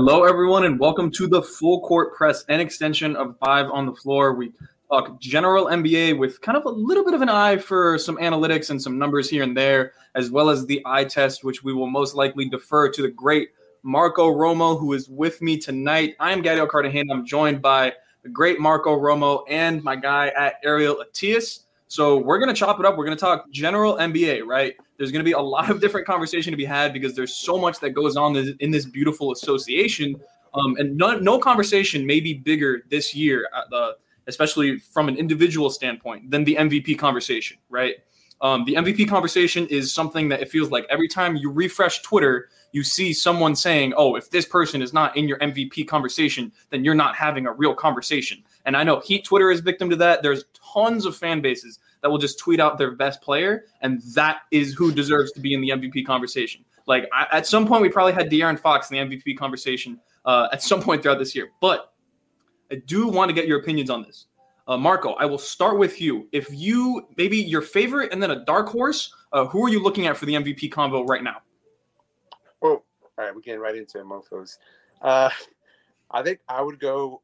Hello, everyone, and welcome to the Full Court Press, an extension of Five on the Floor. We talk general NBA with kind of a little bit of an eye for some analytics and some numbers here and there, as well as the eye test, which we will most likely defer to the great Marco Romo, who is with me tonight. I am Gadiel Cartagena. I'm joined by the great Marco Romo and my guy at Ariel Atias. So we're going to chop it up. We're going to talk general NBA, right? There's going to be a lot of different conversation to be had because there's so much that goes on in this beautiful association. Um, and no, no conversation may be bigger this year, uh, especially from an individual standpoint, than the MVP conversation, right? Um, the MVP conversation is something that it feels like every time you refresh Twitter, you see someone saying, "Oh, if this person is not in your MVP conversation, then you're not having a real conversation." And I know Heat Twitter is victim to that. There's tons of fan bases that will just tweet out their best player, and that is who deserves to be in the MVP conversation. Like I, at some point, we probably had De'Aaron Fox in the MVP conversation uh, at some point throughout this year. But I do want to get your opinions on this. Uh, Marco, I will start with you. If you maybe your favorite and then a dark horse, uh, who are you looking at for the MVP convo right now? Oh, all right, we're getting right into it, mofos. Uh, I think I would go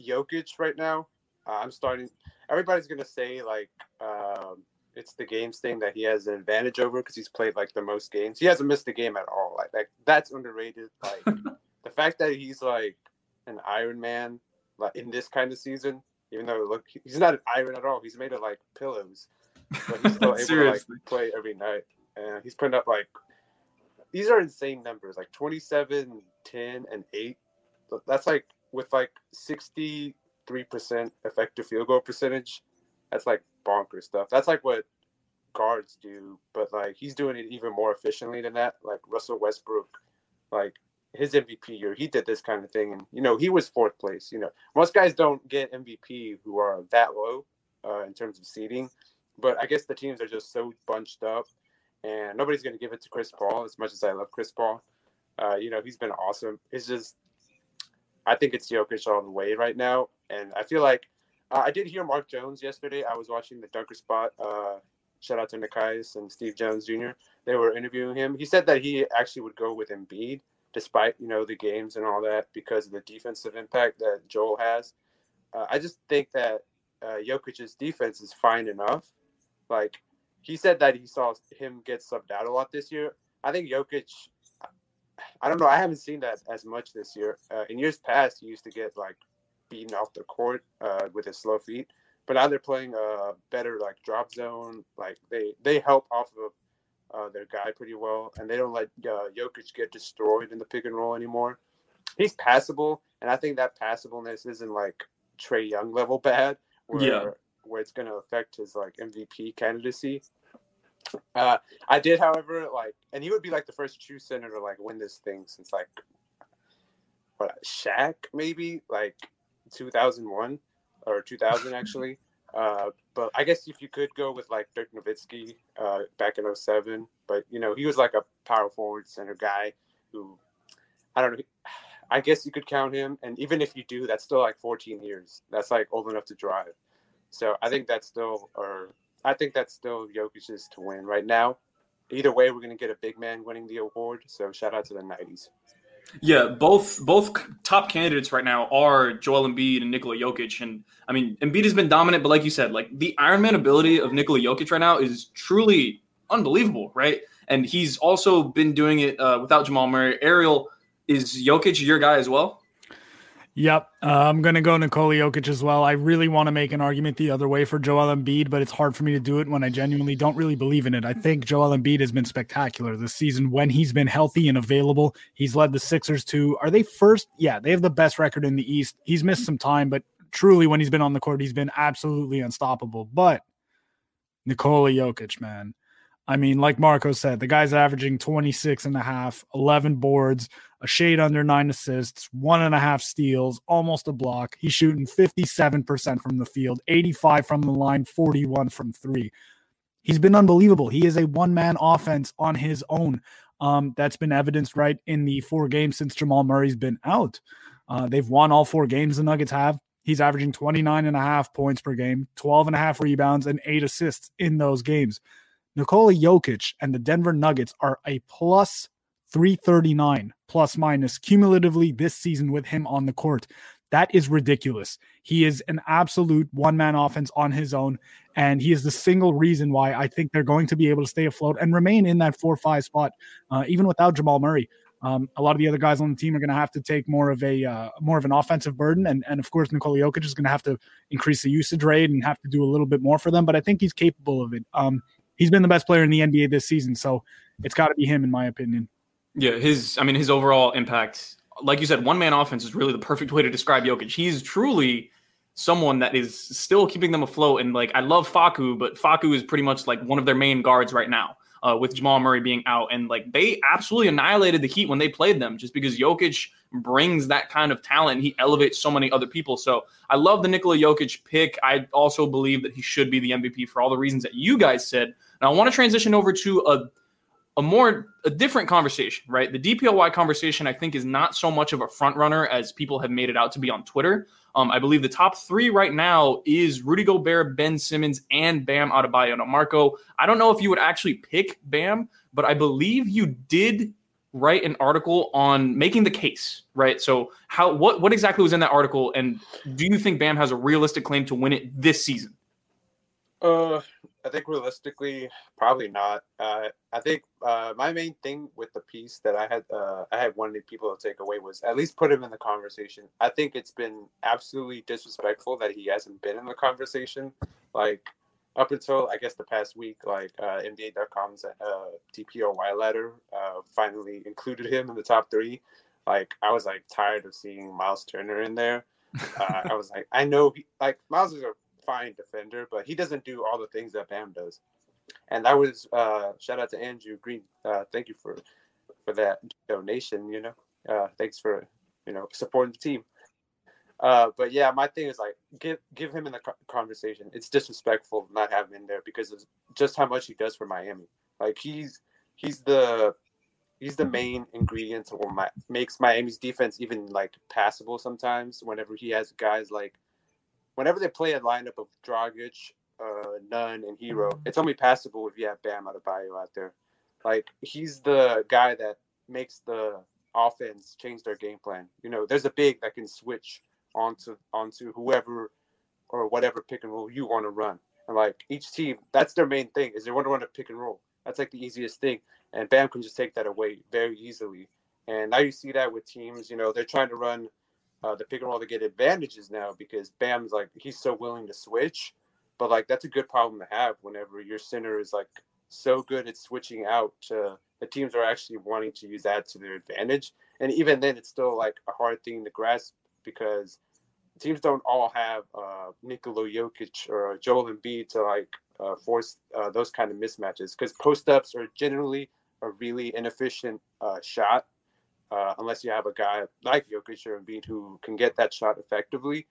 Jokic right now. Uh, I'm starting. Everybody's gonna say like um, it's the games thing that he has an advantage over because he's played like the most games. He hasn't missed a game at all. Like, like that's underrated. Like the fact that he's like an Iron Man like in this kind of season, even though look he's not an iron at all. He's made of like pillows, but he's still able to like play every night. And he's putting up like these are insane numbers, like 27, 10, and 8. That's like with like 63% effective field goal percentage. That's like bonker stuff. That's like what guards do, but like he's doing it even more efficiently than that. Like Russell Westbrook, like his MVP year, he did this kind of thing, and you know he was fourth place. You know most guys don't get MVP who are that low uh, in terms of seeding, but I guess the teams are just so bunched up, and nobody's going to give it to Chris Paul as much as I love Chris Paul. Uh, you know he's been awesome. It's just I think it's Jokic all the way right now, and I feel like uh, I did hear Mark Jones yesterday. I was watching the Dunker Spot. Uh, shout out to Nekias and Steve Jones Jr. They were interviewing him. He said that he actually would go with Embiid, despite you know the games and all that, because of the defensive impact that Joel has. Uh, I just think that uh, Jokic's defense is fine enough. Like he said that he saw him get subbed out a lot this year. I think Jokic I don't know. I haven't seen that as much this year. Uh, in years past, he used to get like beaten off the court uh, with his slow feet, but now they're playing a better like drop zone. Like they they help off of uh, their guy pretty well, and they don't let uh, Jokic get destroyed in the pick and roll anymore. He's passable, and I think that passableness isn't like Trae Young level bad, where yeah. where it's going to affect his like MVP candidacy. Uh, I did, however, like, and he would be like the first true center to like win this thing since like what Shaq maybe like 2001 or 2000 actually. Uh, but I guess if you could go with like Dirk Nowitzki uh, back in 07, but you know he was like a power forward center guy who I don't know. I guess you could count him, and even if you do, that's still like 14 years. That's like old enough to drive. So I think that's still, or I think that's still Jokic's to win right now. Either way, we're going to get a big man winning the award. So shout out to the 90s. Yeah, both both top candidates right now are Joel Embiid and Nikola Jokic, and I mean Embiid has been dominant, but like you said, like the Iron Man ability of Nikola Jokic right now is truly unbelievable, right? And he's also been doing it uh, without Jamal Murray. Ariel, is Jokic your guy as well? Yep. Uh, I'm going to go Nikola Jokic as well. I really want to make an argument the other way for Joel Embiid, but it's hard for me to do it when I genuinely don't really believe in it. I think Joel Embiid has been spectacular this season when he's been healthy and available. He's led the Sixers to, are they first? Yeah, they have the best record in the East. He's missed some time, but truly, when he's been on the court, he's been absolutely unstoppable. But Nikola Jokic, man. I mean, like Marco said, the guy's averaging 26 and a half, 11 boards, a shade under nine assists, one and a half steals, almost a block. He's shooting 57% from the field, 85 from the line, 41 from three. He's been unbelievable. He is a one man offense on his own. Um, that's been evidenced right in the four games since Jamal Murray's been out. Uh, they've won all four games the Nuggets have. He's averaging 29 and a half points per game, 12 and a half rebounds, and eight assists in those games. Nikola Jokic and the Denver Nuggets are a plus 339 plus minus cumulatively this season with him on the court. That is ridiculous. He is an absolute one man offense on his own. And he is the single reason why I think they're going to be able to stay afloat and remain in that 4 5 spot, uh, even without Jamal Murray. Um, a lot of the other guys on the team are going to have to take more of a uh, more of an offensive burden, and and of course Nikola Jokic is going to have to increase the usage rate and have to do a little bit more for them. But I think he's capable of it. Um, he's been the best player in the NBA this season, so it's got to be him in my opinion. Yeah, his I mean his overall impact, like you said, one man offense is really the perfect way to describe Jokic. He's truly someone that is still keeping them afloat. And like I love Facu, but Facu is pretty much like one of their main guards right now. Uh, with Jamal Murray being out, and like they absolutely annihilated the Heat when they played them, just because Jokic brings that kind of talent. He elevates so many other people. So I love the Nikola Jokic pick. I also believe that he should be the MVP for all the reasons that you guys said. Now I want to transition over to a a more a different conversation, right? The DPOY conversation, I think, is not so much of a front runner as people have made it out to be on Twitter. Um, I believe the top three right now is Rudy Gobert, Ben Simmons, and Bam Adebayo. Now, Marco, I don't know if you would actually pick Bam, but I believe you did write an article on making the case, right? So, how what what exactly was in that article, and do you think Bam has a realistic claim to win it this season? Uh, I think realistically, probably not. Uh, I think uh, my main thing with the piece that I had, uh, I had wanted people to take away was at least put him in the conversation. I think it's been absolutely disrespectful that he hasn't been in the conversation. Like up until I guess the past week, like uh, NBA.com's uh, DPOY ladder uh, finally included him in the top three. Like I was like tired of seeing Miles Turner in there. Uh, I was like, I know, he, like Miles is a fine defender, but he doesn't do all the things that Bam does. And that was uh, shout out to Andrew Green. Uh, thank you for for that donation. You know, uh, thanks for you know supporting the team. Uh, but yeah, my thing is like give give him in the conversation. It's disrespectful not having him in there because of just how much he does for Miami. Like he's he's the he's the main ingredient to what my, makes Miami's defense even like passable sometimes. Whenever he has guys like whenever they play a lineup of Dragic, uh, Nunn, and Herro, it's only passable if you have Bam out of Adebayo out there. Like he's the guy that makes the offense change their game plan. You know, there's a big that can switch onto onto whoever or whatever pick and roll you want to run. And like each team, that's their main thing is they want to run a pick and roll. That's like the easiest thing. And Bam can just take that away very easily. And now you see that with teams, you know, they're trying to run uh, the pick and roll to get advantages now because Bam's like he's so willing to switch, but like that's a good problem to have whenever your center is like so good at switching out to the teams are actually wanting to use that to their advantage. And even then, it's still like a hard thing to grasp because teams don't all have uh, Nikola Jokic or Joel Embiid to like uh, force uh, those kind of mismatches because post ups are generally a really inefficient uh, shot uh, unless you have a guy like Jokic or Embiid who can get that shot effectively.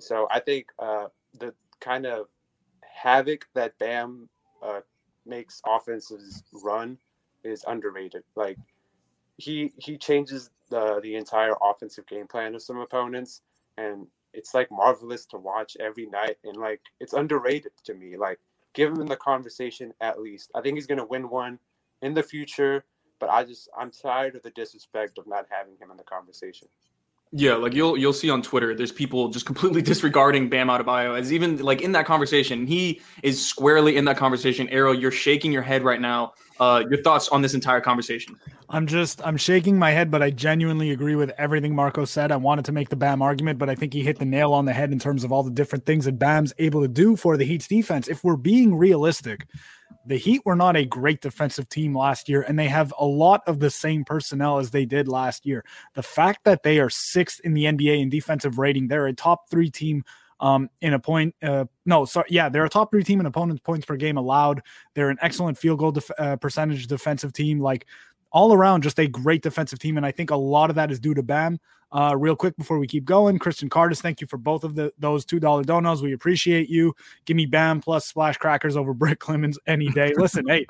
So I think uh, the kind of havoc that Bam uh, makes offenses run is underrated. Like he he changes the the entire offensive game plan of some opponents, and it's like marvelous to watch every night. And like it's underrated to me. Like give him the conversation at least. I think he's gonna win one in the future but I just I'm tired of the disrespect of not having him in the conversation. Yeah, like you'll you'll see on Twitter, there's people just completely disregarding Bam Adebayo as even like in that conversation. He is squarely in that conversation. Ariel, you're shaking your head right now. Uh, your thoughts on this entire conversation? I'm just I'm shaking my head, but I genuinely agree with everything Marco said. I wanted to make the Bam argument, but I think he hit the nail on the head in terms of all the different things that Bam's able to do for the Heat's defense. If we're being realistic, the Heat were not a great defensive team last year, and they have a lot of the same personnel as they did last year. The fact that they are sixth in the NBA in defensive rating, they're a top three team um, in a point. Uh, no, sorry, yeah, they're a top three team in opponents points per game allowed. They're an excellent field goal def- uh, percentage defensive team. Like all around, just a great defensive team, and I think a lot of that is due to Bam. Uh, real quick before we keep going, Christian Cardis, thank you for both of the, those two dollar donos. We appreciate you. Give me Bam plus splash crackers over Brick Clemens any day. Listen, hey,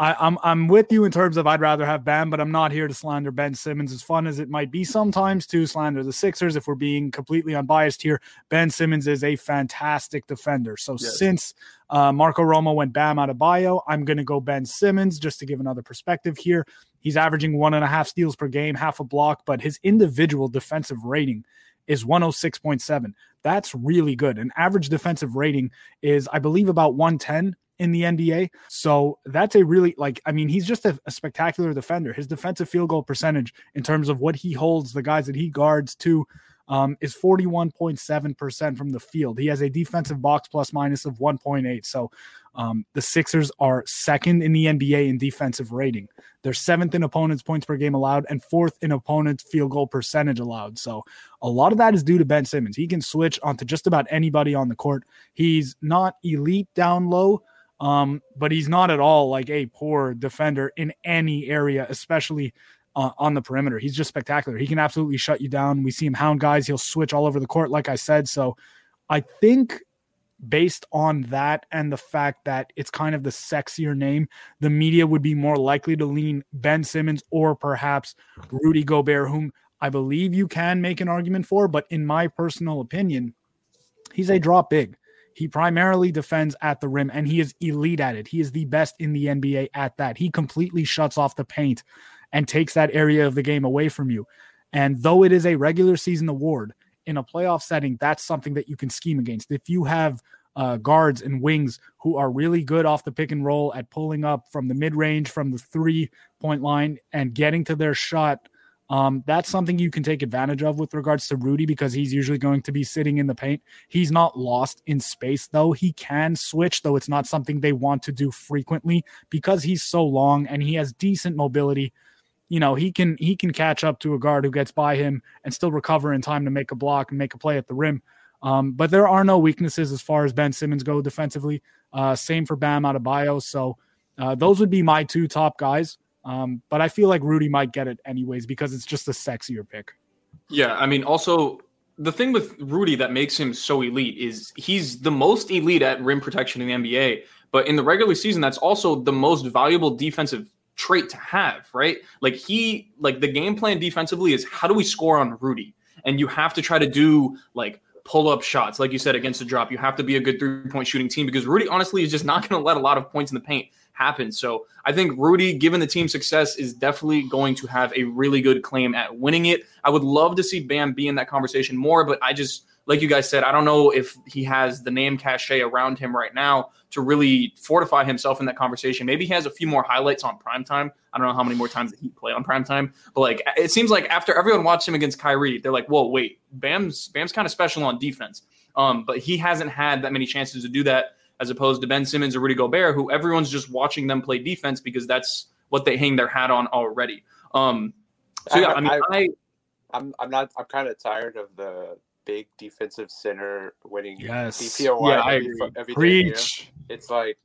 I, am I'm, I'm with you in terms of I'd rather have Bam, but I'm not here to slander Ben Simmons. As fun as it might be sometimes to slander the Sixers, if we're being completely unbiased here, Ben Simmons is a fantastic defender. So yes. since uh, Marco Romo went Bam out of bio, I'm going to go Ben Simmons just to give another perspective here. He's averaging one and a half steals per game, half a block, but his individual defensive rating is 106.7. That's really good. An average defensive rating is, I believe, about 110 in the NBA. So that's a really like I mean he's just a, a, spectacular defender. His defensive field goal percentage in terms of what he holds the guys that he guards to um, is 41.7% from the field. He has a defensive box plus minus of 1.8. So um, the Sixers are second in the NBA in defensive rating. They're seventh in opponents' points per game allowed and fourth in opponents' field goal percentage allowed. So a lot of that is due to Ben Simmons. He can switch onto just about anybody on the court. He's not elite down low, um, but he's not at all like a poor defender in any area, especially uh, on the perimeter. He's just spectacular. He can absolutely shut you down. We see him hound guys. He'll switch all over the court, like I said. So I think based on that and the fact that it's kind of the sexier name, the media would be more likely to lean Ben Simmons or perhaps Rudy Gobert, whom I believe you can make an argument for. But in my personal opinion, he's a drop big. He primarily defends at the rim and he is elite at it. He is the best in the NBA at that. He completely shuts off the paint and takes that area of the game away from you. And though it is a regular season award, in a playoff setting, that's something that you can scheme against. If you have uh, guards and wings who are really good off the pick and roll at pulling up from the mid range, from the three point line, and getting to their shot um, that's something you can take advantage of with regards to Rudy because he's usually going to be sitting in the paint. He's not lost in space though. He can switch, though it's not something they want to do frequently because he's so long and he has decent mobility. You know, he can he can catch up to a guard who gets by him and still recover in time to make a block and make a play at the rim. Um, but there are no weaknesses as far as Ben Simmons go defensively. Uh, same for Bam Adebayo. So uh, those would be my two top guys. Um, but I feel like Rudy might get it anyways because it's just a sexier pick. Yeah, I mean, also the thing with Rudy that makes him so elite is he's the most elite at rim protection in the NBA. But in the regular season, that's also the most valuable defensive trait to have, right? Like he, like the game plan defensively is how do we score on Rudy? And you have to try to do like pull up shots, like you said, against the drop. You have to be a good three point shooting team because Rudy honestly is just not going to let a lot of points in the paint happen. So I think Rudy, given the team success, is definitely going to have a really good claim at winning it. I would love to see Bam be in that conversation more, but I just like you guys said, I don't know if he has the name cachet around him right now to really fortify himself in that conversation. Maybe he has a few more highlights on primetime. I don't know how many more times he play on primetime, but like it seems like after everyone watched him against Kyrie, they're like, "Whoa, wait, Bam's Bam's kind of special on defense." Um, but he hasn't had that many chances to do that as opposed to Ben Simmons or Rudy Gobert, who everyone's just watching them play defense because that's what they hang their hat on already. Um, so yeah, I, I mean, I, I I'm I'm not I'm kind of tired of the big defensive center winning yes. DPOY yeah, every, every Preach. It's like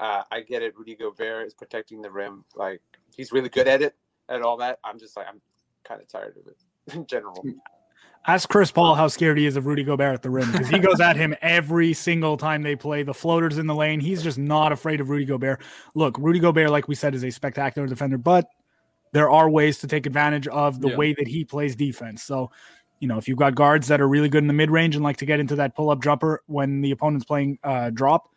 uh, I get it. Rudy Gobert is protecting the rim. Like he's really good at it and all that. I'm just like I'm kind of tired of it in general. Ask Chris Paul how scared he is of Rudy Gobert at the rim because he goes at him every single time they play. The floaters in the lane. He's just not afraid of Rudy Gobert. Look, Rudy Gobert, like we said, is a spectacular defender, but there are ways to take advantage of the yeah. way that he plays defense. So, you know, if you've got guards that are really good in the mid range and like to get into that pull up jumper when the opponent's playing uh, drop,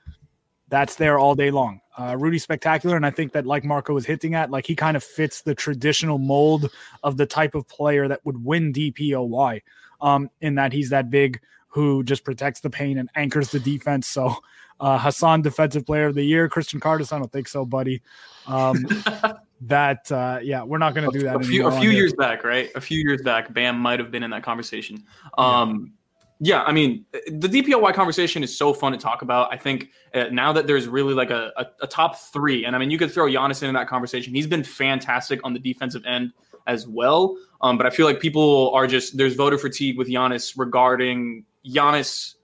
that's there all day long. Uh, Rudy's spectacular, and I think that like Marco was hitting at, like he kind of fits the traditional mold of the type of player that would win DPOY. Um, in that he's that big who just protects the paint and anchors the defense. So Uh, Hassan, Defensive Player of the Year. Christian Cardis, I don't think so, buddy. Um, that uh, yeah, we're not going to do that. A few, a few years back, right? A few years back, Bam might have been in that conversation. Um, yeah. Yeah. I mean, the DPOY conversation is so fun to talk about. I think uh, now that there's really like a, a, a, top three, and I mean, you could throw Giannis in that conversation. He's been fantastic on the defensive end as well. Um, but I feel like people are just there's voter fatigue with Giannis regarding Giannis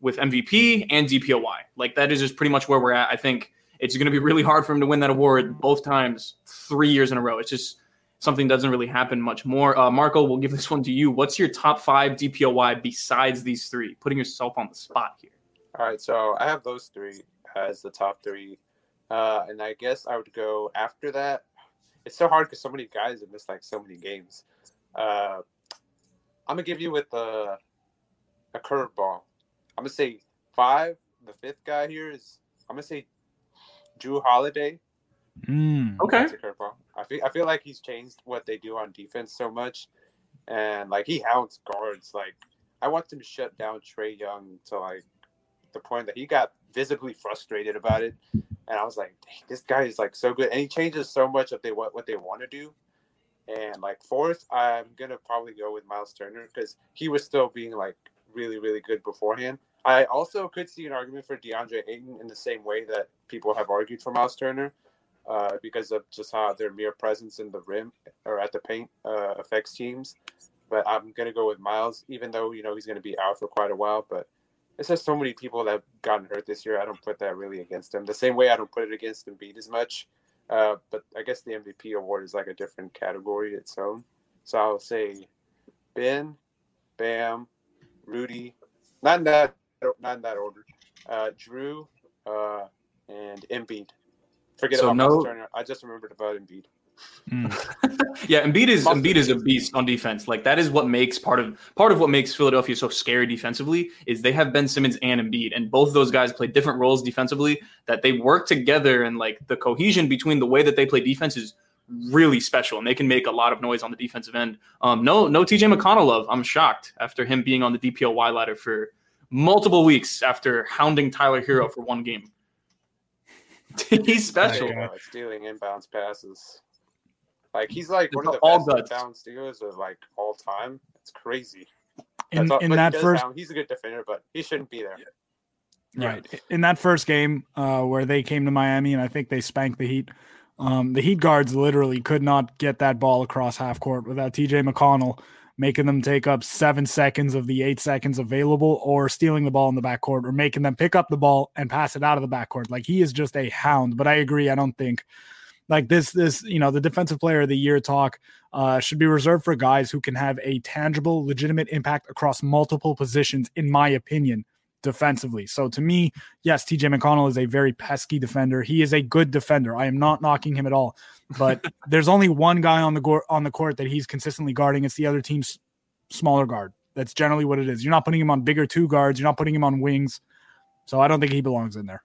with MVP and DPOY. Like that is just pretty much where we're at. I think it's going to be really hard for him to win that award both times, three years in a row. It's just something doesn't really happen much more. Uh, Marco, we'll give this one to you. What's your top five DPOY besides these three? Putting yourself on the spot here. All right, so I have those three as the top three, uh, and I guess I would go after that. It's so hard because so many guys have missed like so many games. Uh, I'm gonna give you with a a curveball. I'm gonna say five. The fifth guy here is I'm gonna say Jrue Holiday. Mm. Okay. I feel I feel like he's changed what they do on defense so much, and like he hounds guards. Like I want him to shut down Trae Young to like the point that he got visibly frustrated about it, and I was like, this guy is like so good, and he changes so much of they what what they want to do. And like fourth, I'm gonna probably go with Miles Turner because he was still being like really really good beforehand. I also could see an argument for DeAndre Ayton in the same way that people have argued for Miles Turner, uh, because of just how their mere presence in the rim or at the paint uh, affects teams. But I'm gonna go with Miles, even though you know he's gonna be out for quite a while. But it's just so many people that have gotten hurt this year. I don't put that really against him. The same way I don't put it against Embiid as much. Uh, but I guess the MVP award is like a different category its own. So I'll say Ben, Bam, Rudy, not in that not in that order. Uh, Jrue uh, and Embiid. Forget so about no, Turner. I just remembered about Embiid. Mm. yeah, Embiid is Embiid is a beast on defense. Like that is what makes part of part of what makes Philadelphia so scary defensively is they have Ben Simmons and Embiid, and both of those guys play different roles defensively. That they work together, and like the cohesion between the way that they play defense is really special, and they can make a lot of noise on the defensive end. Um, no, no TJ McConnell love. I'm shocked after him being on the DPOY ladder for multiple weeks after hounding Tyler Herro for one game. he's special. Uh, stealing inbounds passes. Like he's like one of the all best inbound stealers of like all time. It's crazy. In, all, in that first, he's a good defender, but he shouldn't be there. Right. In that first game uh, where they came to Miami and I think they spanked the Heat, um, the Heat guards literally could not get that ball across half court without TJ McConnell making them take up seven seconds of the eight seconds available, or stealing the ball in the backcourt, or making them pick up the ball and pass it out of the backcourt. Like he is just a hound. But I agree. I don't think like this this you know the defensive player of the year talk uh, should be reserved for guys who can have a tangible legitimate impact across multiple positions in my opinion defensively. So to me, yes, TJ McConnell is a very pesky defender. He is a good defender. I am not knocking him at all. But there's only one guy on the go- on the court that he's consistently guarding. It's the other team's smaller guard. That's generally what it is. You're not putting him on bigger two guards. You're not putting him on wings. So I don't think he belongs in there.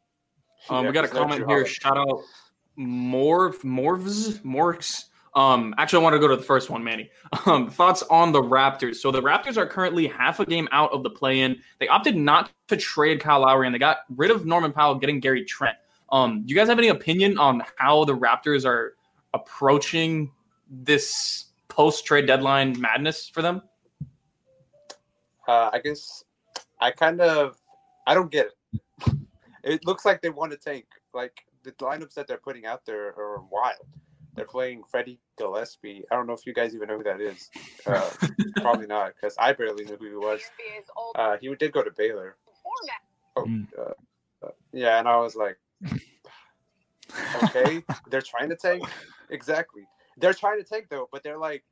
Um, yeah, we got a comment here. Shout out Morv Morvs Morks um, actually, I want to go to the first one, Manny. Um, thoughts on the Raptors? So the Raptors are currently half a game out of the play-in. They opted not to trade Kyle Lowry, and they got rid of Norman Powell, getting Gary Trent. Um, do you guys have any opinion on how the Raptors are approaching this post-trade deadline madness for them? Uh, I guess I kind of I don't get it. It looks like they want to tank. Like the lineups that they're putting out there are wild. They're playing Freddie Gillespie. I don't know if you guys even know who that is. Uh, probably not, because I barely knew who he was. Uh, he did go to Baylor. Oh, hmm. uh, uh, yeah, and I was like, okay, they're trying to tank. Exactly, they're trying to tank though, but they're like,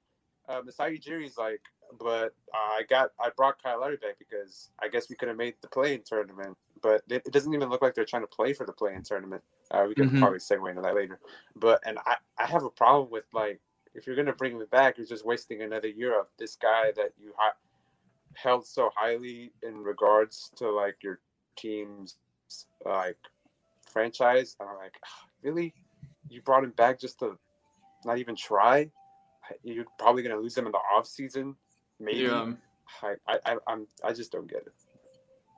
uh, Masai Ujiri's like, but I got I brought Kyle Lowry back because I guess we could have made the play-in tournament, but it, it, doesn't even look like they're trying to play for the play-in tournament. Uh, we can mm-hmm. probably segue into that later. But and I, I have a problem with like if you're gonna bring him back, you're just wasting another year of this guy that you ha- held so highly in regards to like your team's like franchise. I'm like, really? You brought him back just to not even try? You're probably gonna lose him in the off season, maybe. Yeah. I, I, I'm, I just don't get it.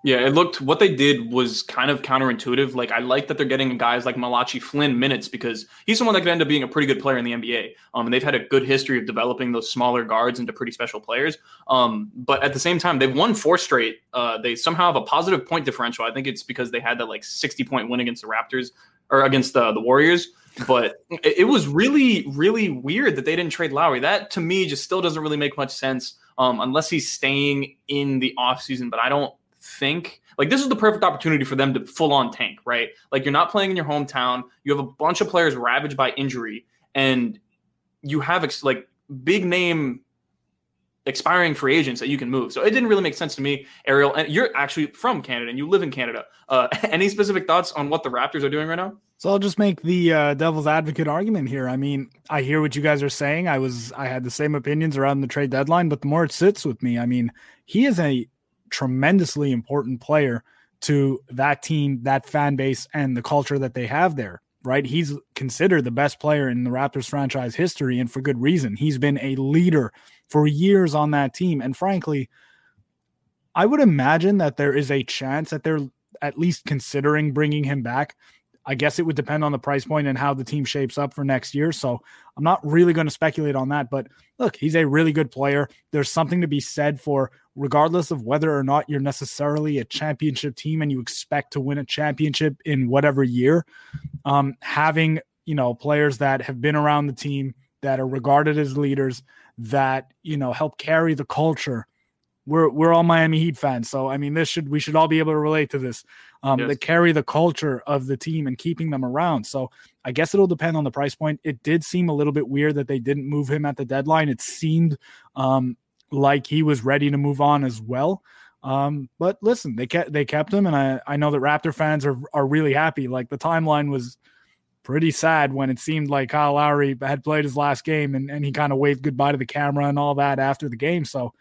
Yeah, it looked what they did was kind of counterintuitive. Like I like that they're getting guys like Malachi Flynn minutes because he's someone that could end up being a pretty good player in the NBA. Um, and they've had a good history of developing those smaller guards into pretty special players. Um, but at the same time, they've won four straight. Uh, they somehow have a positive point differential. I think it's because they had that like sixty point win against the Raptors or against the the Warriors. But it, it was really really weird that they didn't trade Lowry. That to me just still doesn't really make much sense. Um, unless he's staying in the offseason, but I don't think like this is the perfect opportunity for them to full on tank, right? Like you're not playing in your hometown. You have a bunch of players ravaged by injury, and you have ex- like big name expiring free agents that you can move. So it didn't really make sense to me, Ariel. And you're actually from Canada and you live in Canada. Uh, any specific thoughts on what the Raptors are doing right now? So I'll just make the uh, devil's advocate argument here. I mean, I hear what you guys are saying. I was I had the same opinions around the trade deadline, but the more it sits with me, I mean, he is a tremendously important player to that team, that fan base, and the culture that they have there. Right, he's considered the best player in the Raptors franchise history, and for good reason. He's been a leader for years on that team, and frankly, I would imagine that there is a chance that they're at least considering bringing him back. I guess it would depend on the price point and how the team shapes up for next year. So I'm not really going to speculate on that. But look, he's a really good player. There's something to be said for regardless of whether or not you're necessarily a championship team and you expect to win a championship in whatever year, um, having you know players that have been around the team that are regarded as leaders that you know help carry the culture. We're we're all Miami Heat fans, so I mean, this should we should all be able to relate to this. Um, yes. That carry the culture of the team and keeping them around. So I guess it'll depend on the price point. It did seem a little bit weird that they didn't move him at the deadline. It seemed um, like he was ready to move on as well. Um, but listen, they kept they kept him, and I I know that Raptor fans are are really happy. Like the timeline was pretty sad when it seemed like Kyle Lowry had played his last game and, and he kind of waved goodbye to the camera and all that after the game. So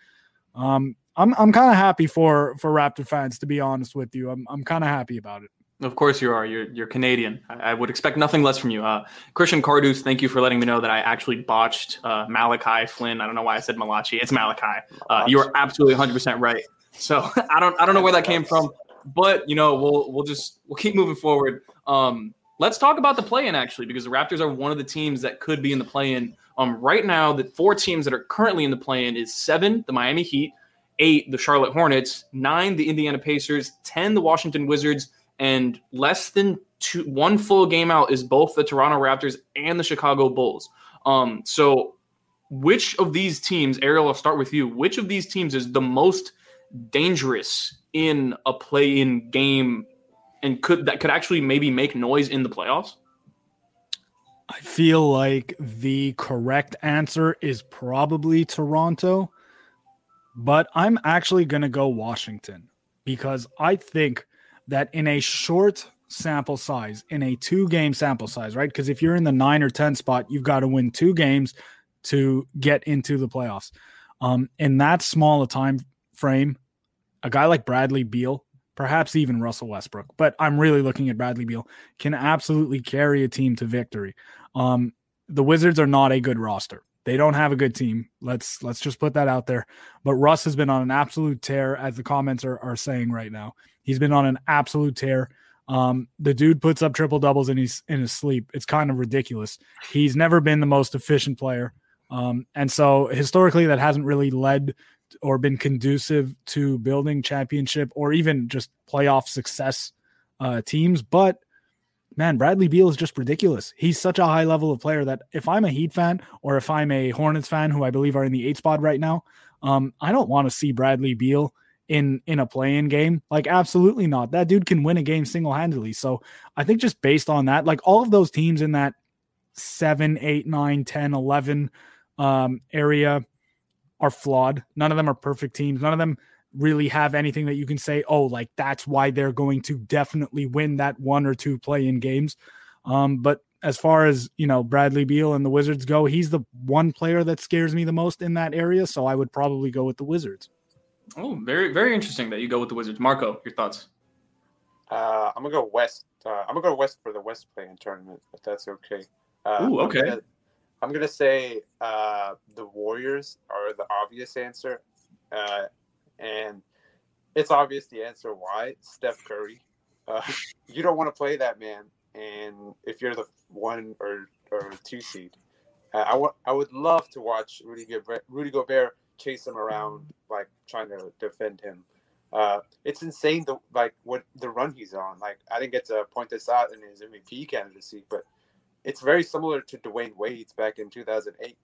um, I'm I'm kind of happy for for Raptor fans to be honest with you. I'm I'm kind of happy about it. Of course you are. You're you're Canadian. I, I, would expect nothing less from you. Uh, Christian Cardus, thank you for letting me know that I actually botched uh, Malachi Flynn. I don't know why I said Malachi. It's Malachi. Uh, you are absolutely 100 percent right. So I don't I don't know where that came from, but you know we'll we'll just we'll keep moving forward. Um, let's talk about the play-in actually because the Raptors are one of the teams that could be in the play-in. Um, right now, the four teams that are currently in the play-in is seven, the Miami Heat, eight, the Charlotte Hornets, nine, the Indiana Pacers, ten, the Washington Wizards and less than two, one full game out is both the Toronto Raptors and the Chicago Bulls. Um, so, which of these teams, Ariel, I'll start with you. Which of these teams is the most dangerous in a play-in game, and could that could actually maybe make noise in the playoffs? I feel like the correct answer is probably Toronto, but I'm actually going to go Washington because I think that in a short sample size, in a two game sample size, right? Because if you're in the nine or 10 spot, you've got to win two games to get into the playoffs. Um, in that small a time frame, a guy like Bradley Beal, perhaps even Russell Westbrook, but I'm really looking at Bradley Beal, can absolutely carry a team to victory. Um, the Wizards are not a good roster. They don't have a good team. Let's let's just put that out there. But Russ has been on an absolute tear, as the comments are, are saying right now. He's been on an absolute tear. Um, the dude puts up triple doubles in his in his sleep. It's kind of ridiculous. He's never been the most efficient player, um, and so historically that hasn't really led or been conducive to building championship or even just playoff success uh, teams. But man, Bradley Beal is just ridiculous. He's such a high level of player that if I'm a Heat fan or if I'm a Hornets fan, who I believe are in the eight spot right now, um, I don't want to see Bradley Beal in in a play-in game. Like, absolutely not. That dude can win a game single handedly. So I think just based on that, like all of those teams in that 7, 8, 9, 10, 11 um, area are flawed. None of them are perfect teams. None of them really have anything that you can say, oh, like that's why they're going to definitely win that one or two play in games. Um, but as far as you know, Bradley Beal and the Wizards go, he's the one player that scares me the most in that area. So I would probably go with the Wizards. Oh, very, very interesting that you go with the Wizards. Marco, your thoughts? Uh, I'm gonna go west. Uh, I'm gonna go west for the West play-in tournament, if that's okay. Uh, Ooh, okay. I'm gonna, I'm gonna say uh, the Warriors are the obvious answer. Uh, and it's obvious the answer why Steph Curry. Uh, you don't want to play that man, and if you're the one or or two seed, I would love to watch Rudy Gobert, Rudy Gobert chase him around like trying to defend him. Uh, it's insane the like what the run he's on. Like I didn't get to point this out in his MVP candidacy, but it's very similar to Dwyane Wade's back in 2008.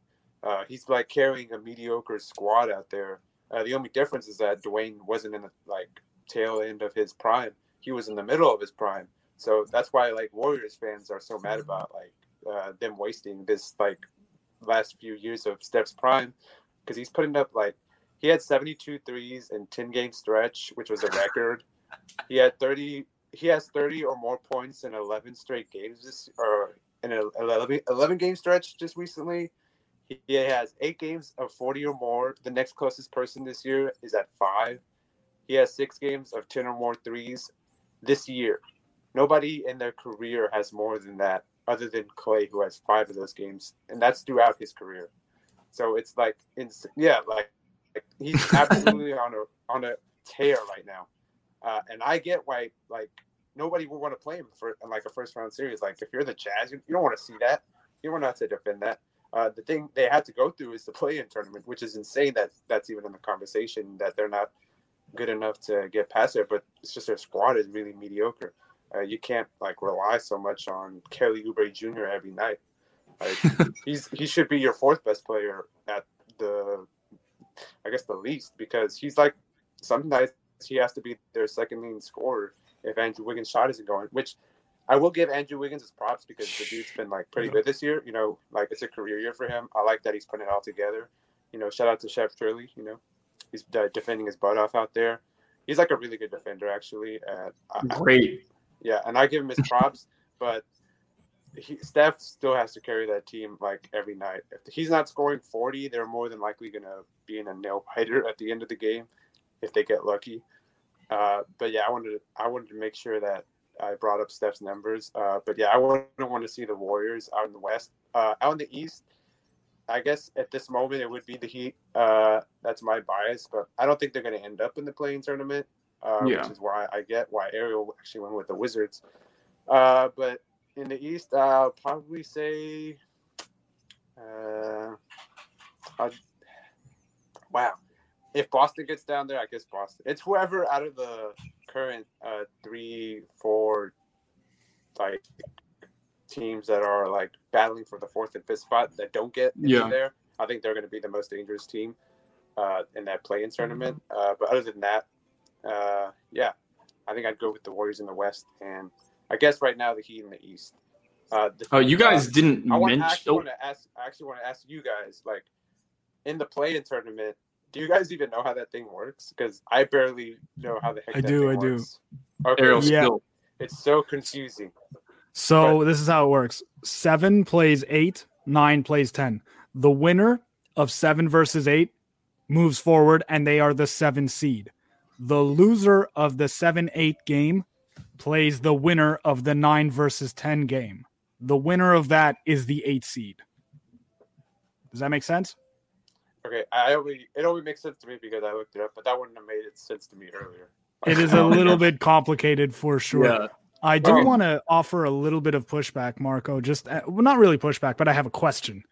Uh, he's like carrying a mediocre squad out there. Uh, the only difference is that Dwyane wasn't in the like tail end of his prime. He was in the middle of his prime. So that's why like Warriors fans are so mad about like uh, them wasting this like last few years of Steph's prime because he's putting up like he had 72 threes in 10 game stretch, which was a record. he had 30 he has 30 or more points in 11 straight games this or in an 11, 11 game stretch just recently. He has eight games of 40 or more. The next closest person this year is at five. He has six games of 10 or more threes this year. Nobody in their career has more than that, other than Clay, who has five of those games, and that's throughout his career. So it's like, it's, yeah, like, like he's absolutely on a on a tear right now, uh, and I get why like nobody would want to play him for in like a first round series. Like if you're the Jazz, you, you don't want to see that. You want not to defend that. Uh, the thing they had to go through is the play-in tournament, which is insane that that's even in the conversation that they're not good enough to get past it. But it's just their squad is really mediocre. Uh, you can't like rely so much on Kelly Oubre Jr. every night. Like he's he should be your fourth best player at the, I guess the least because he's like some nights he has to be their second leading scorer if Andrew Wiggins' shot isn't going, which I will give Andrew Wiggins his props because the dude's been like pretty good this year. You know, like it's a career year for him. I like that he's putting it all together. You know, shout out to Chef Turley. You know, he's uh, defending his butt off out there. He's like a really good defender, actually. Uh, Great. I, yeah, and I give him his props, but he, Steph still has to carry that team like every night. If he's not scoring 40, they're more than likely going to be in a nail biter at the end of the game if they get lucky. Uh, but yeah, I wanted to, I wanted to make sure that I brought up Steph's numbers. Uh, but yeah, I wouldn't want to see the Warriors out in the West. Uh, out in the East, I guess at this moment it would be the Heat. Uh, that's my bias, but I don't think they're going to end up in the play-in tournament, uh, yeah. which is why I get why Ariel actually went with the Wizards. Uh, but in the East, I'll probably say, uh, wow, if Boston gets down there, I guess Boston. It's whoever out of the current uh, three, four, like teams that are like battling for the fourth and fifth spot that don't get yeah. there. I think they're going to be the most dangerous team uh, in that play-in tournament. Uh, but other than that, uh, yeah, I think I'd go with the Warriors in the West, and I guess right now the Heat in the East. Uh, the, oh, you guys didn't I mention. Actually, oh. want to ask, I actually want to ask you guys, like, in the play-in tournament, do you guys even know how that thing works? Because I barely know how the heck. I do. I works. do. Okay. Ariel, yeah. Still. It's so confusing. So but, this is how it works: seven plays eight, nine plays ten. The winner of seven versus eight moves forward, and they are the seven seed. The loser of the seven eight game plays the winner of the nine versus ten game. The winner of that is the eight seed. Does that make sense? Okay, I only it only makes sense to me because I looked it up, but that wouldn't have made it sense to me earlier. It is a little bit complicated for sure. Yeah. I do want to offer a little bit of pushback, Marco. Just uh, well, not really pushback, but I have a question.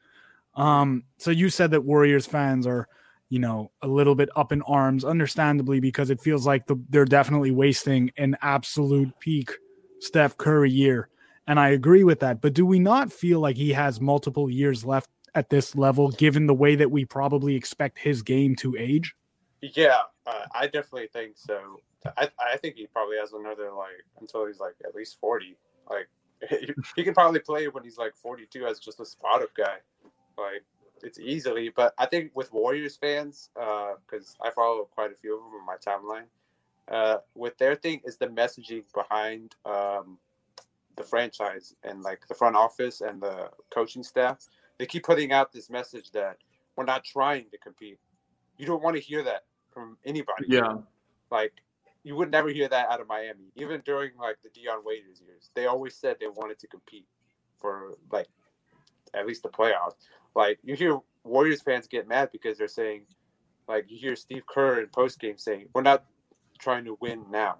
Um, so you said that Warriors fans are, you know, a little bit up in arms, understandably, because it feels like the, they're definitely wasting an absolute peak Steph Curry year, and I agree with that. But do we not feel like he has multiple years left at this level, given the way that we probably expect his game to age? Yeah, uh, I definitely think so. I, I think he probably has another like until he's like at least forty. Like he, can probably play when he's like forty two as just a spot up guy. Like it's easily. But I think with Warriors fans, because uh, I follow quite a few of them on my timeline, uh, with their thing is the messaging behind um, the franchise and like the front office and the coaching staff they keep putting out this message that we're not trying to compete. You don't want to hear that from anybody. Yeah. Like you would never hear that out of Miami. Even during like the Dion Waiters years, they always said they wanted to compete for like at least the playoffs. Like you hear Warriors fans get mad because they're saying, like you hear Steve Kerr in post game saying, "We're not trying to win now.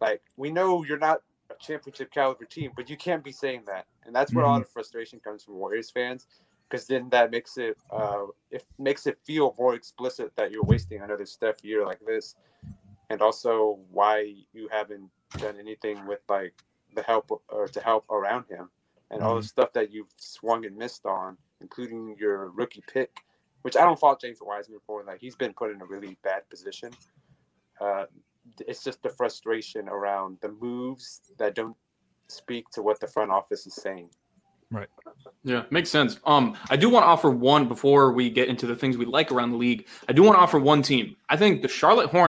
Like we know you're not championship caliber team, but you can't be saying that, and that's where mm-hmm. a lot of frustration comes from Warriors fans, because then that makes it uh, it makes it feel more explicit that you're wasting another Steph year like this, and also why you haven't done anything with like the help or to help around him, and mm-hmm. all the mm-hmm. stuff that you've swung and missed on, including your rookie pick, which I don't fault James Wiseman for. Like he's been put in a really bad position. Uh, it's just the frustration around the moves that don't speak to what the front office is saying. Right. Yeah, makes sense. Um, I do want to offer one before we get into the things we like around the league. I do want to offer one team. I think the Charlotte Hornets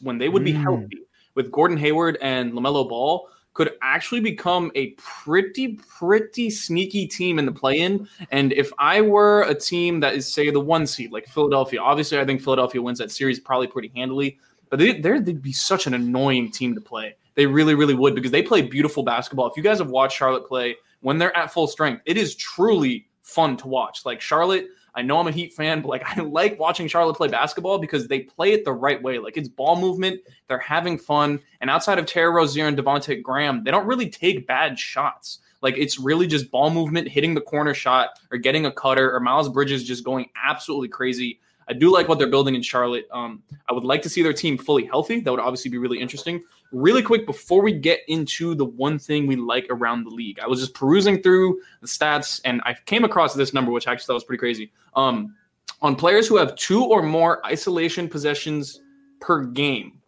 when they would be mm. healthy with Gordon Hayward and LaMelo Ball could actually become a pretty, pretty sneaky team in the play in. And if I were a team that is, say, the one seed, like Philadelphia, obviously I think Philadelphia wins that series probably pretty handily, but they, they'd be such an annoying team to play. They really, really would because they play beautiful basketball. If you guys have watched Charlotte play when they're at full strength, it is truly fun to watch. Like Charlotte I know I'm a Heat fan, but like I like watching Charlotte play basketball because they play it the right way. Like it's ball movement, they're having fun, and outside of Terry Rozier and Devonte Graham, they don't really take bad shots. Like it's really just ball movement, hitting the corner shot, or getting a cutter, or Miles Bridges just going absolutely crazy. I do like what they're building in Charlotte. Um, I would like to see their team fully healthy. That would obviously be really interesting. Really quick, before we get into the one thing we like around the league, I was just perusing through the stats and I came across this number, which I actually thought was pretty crazy. Um, on players who have two or more isolation possessions per game,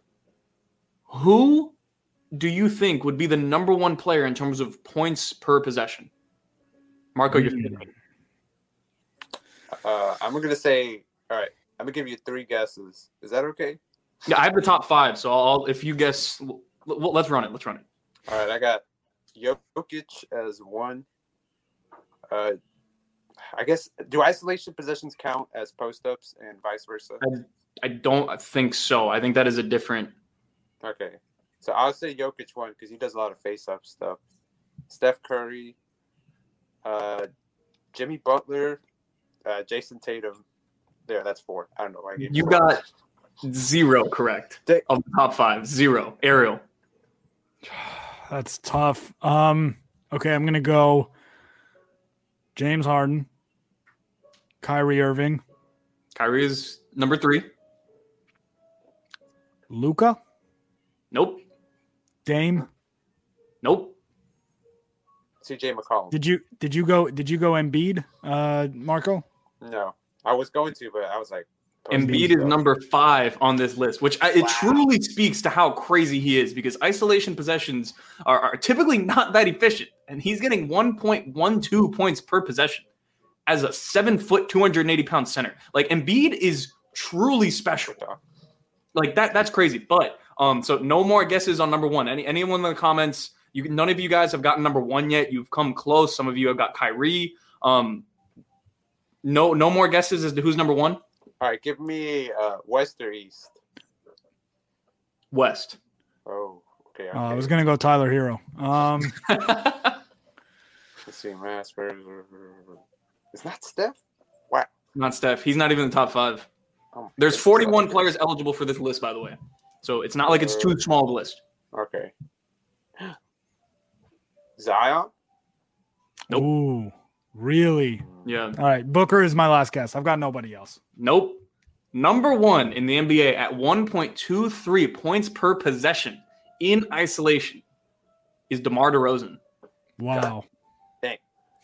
who do you think would be the number one player in terms of points per possession? Marco, you're mm. uh, I'm going to say all right, I'm gonna give you three guesses. Is that okay? Yeah, I have the top five. So I'll if you guess, let's run it. Let's run it. All right, I got Jokic as one. Uh, I guess do isolation positions count as post ups and vice versa? I, I don't think so. I think that is a different. Okay, so I'll say Jokic one because he does a lot of face up stuff. Steph Curry, uh, Jimmy Butler, uh, Jayson Tatum, there, that's four. I don't know why I You four. got zero correct of the top five. Zero. Ariel. That's tough. Um, okay, I'm gonna go James Harden, Kyrie Irving. Kyrie is number three. Luka? Nope. Dame. Nope. CJ McCollum. Did you did you go did you go Embiid, uh, Marco? No. I was going to, but I was like, Embiid is number five on this list, which I, it wow. truly speaks to how crazy he is because isolation possessions are, are typically not that efficient, and he's getting 1.12 points per possession as a seven foot, 280 pound center. Like Embiid is truly special. Like that, that's crazy. But um, so no more guesses on number one. Any anyone in the comments? You none of you guys have gotten number one yet. You've come close. Some of you have got Kyrie. Um, no, no more guesses as to who's number one. All right, give me uh, West or East. West. Oh, okay. okay. Uh, I was gonna go Tyler Herro. Um, let's see, Mass. It's not Steph. What? Not Steph. He's not even in the top five. Oh, There's 41 players eligible for this list, by the way. So it's not like it's too small of a list. Okay. Zion. Nope. Ooh. Really? Yeah. All right. Booker is my last guess. I've got nobody else. Nope. Number one in the NBA at 1.23 points per possession in isolation is DeMar DeRozan. Wow. Dang.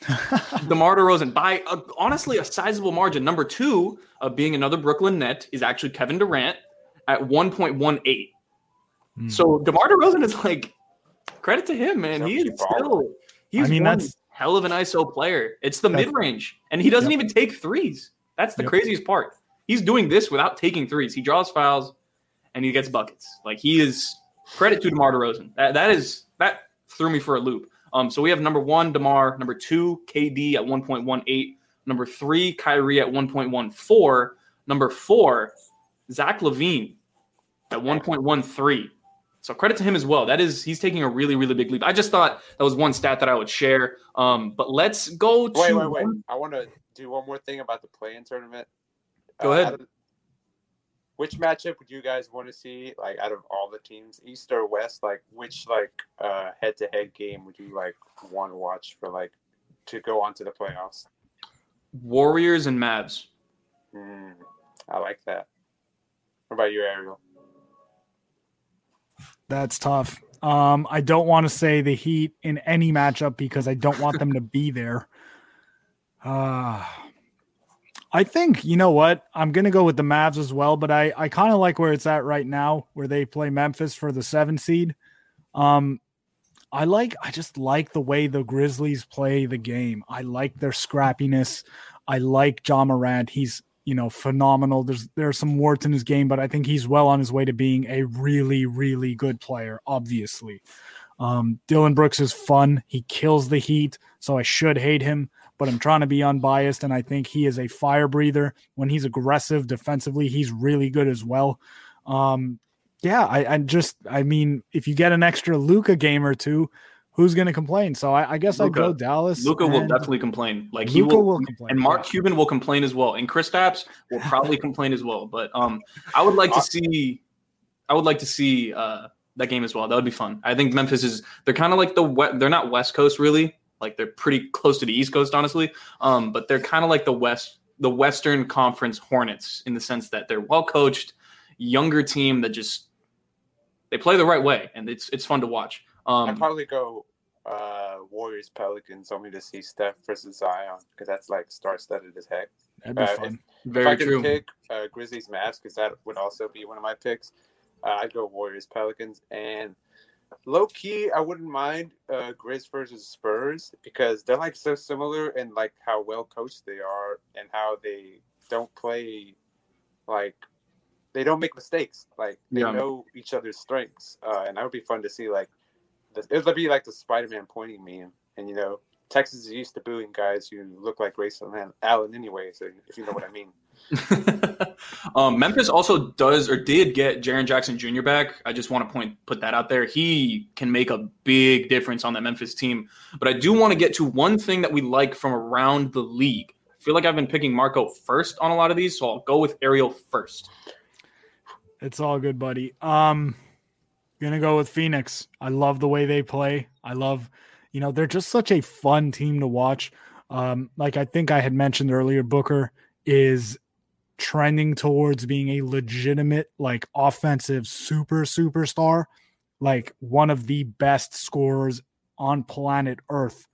DeMar DeRozan by a, honestly a sizable margin. Number two, of being another Brooklyn net, is actually Kevin Durant at 1.18. Mm. So DeMar DeRozan is like credit to him, man. He is still. He's I mean, that's hell of an ISO player. It's the mid range, and he doesn't yep. even take threes. That's the yep. craziest part. He's doing this without taking threes. He draws fouls, and he gets buckets. Like he is credit to DeMar DeRozan. That that is that threw me for a loop. Um, so we have number one DeMar, number two KD at 1.18, number three Kyrie at 1.14, number four Zach LaVine at 1.13. So credit to him as well. That is, he's taking a really, really big leap. I just thought that was one stat that I would share. Um, but let's go to. Wait, wait, wait. I want to do one more thing about the play-in tournament. Go uh, ahead. Of, which matchup would you guys want to see? Like out of all the teams, East or West? Like which like uh, head-to-head game would you like want to watch for like to go on to the playoffs? Warriors and Mavs. Mm, I like that. What about you, Ariel? That's tough. Um, I don't want to say the Heat in any matchup because I don't want them to be there. Uh, I think you know what I'm going to go with the Mavs as well, but I I kind of like where it's at right now, where they play Memphis for the seven seed. Um, I like I just like the way the Grizzlies play the game. I like their scrappiness. I like Ja Morant. He's you know, phenomenal. There's there's some warts in his game, but I think he's well on his way to being a really, really good player, obviously. Um, Dillon Brooks is fun. He kills the heat, so I should hate him, but I'm trying to be unbiased, and I think he is a fire breather. When he's aggressive defensively, he's really good as well. Um, yeah, I, I just, I mean, if you get an extra Luka game or two, who's going to complain? So I, I guess Luka. I'd go Dallas. Luka will definitely complain. Like he will, will, complain, and Mark yeah. Cuban will complain as well, and Kristaps will probably complain as well. But um, I would like to see, I would like to see uh that game as well. That would be fun. I think Memphis is they're kind of like the they're not West Coast really. Like they're pretty close to the East Coast, honestly. Um, but they're kind of like the West the Western Conference Hornets in the sense that they're well coached, younger team that just they play the right way, and it's it's fun to watch. Um, I'd probably go uh, Warriors Pelicans only to see Steph versus Zion because that's like star studded as heck. That'd be uh, fun. If, Very if I could true. pick uh, Grizzlies Mavs because that would also be one of my picks, uh, I'd go Warriors Pelicans and low key I wouldn't mind uh, Grizz versus Spurs because they're like so similar in like how well coached they are and how they don't play like they don't make mistakes. Like they yeah. know each other's strengths, uh, and that would be fun to see. Like it would be like the Spider-Man pointing meme, and you know, Texas is used to booing guys who look like Grayson Allen anyway. So if you know what I mean. um, Memphis also does or did get Jaren Jackson Jr. back. I just want to point put that out there. He can make a big difference on that Memphis team. But I do want to get to one thing that we like from around the league. I feel like I've been picking Marco first on a lot of these, so I'll go with Ariel first. It's all good, buddy. Um, Gonna go with Phoenix. I love the way they play. I love, you know, they're just such a fun team to watch. Um, like I think I had mentioned earlier, Booker is trending towards being a legitimate, like offensive super superstar, like one of the best scorers on planet Earth.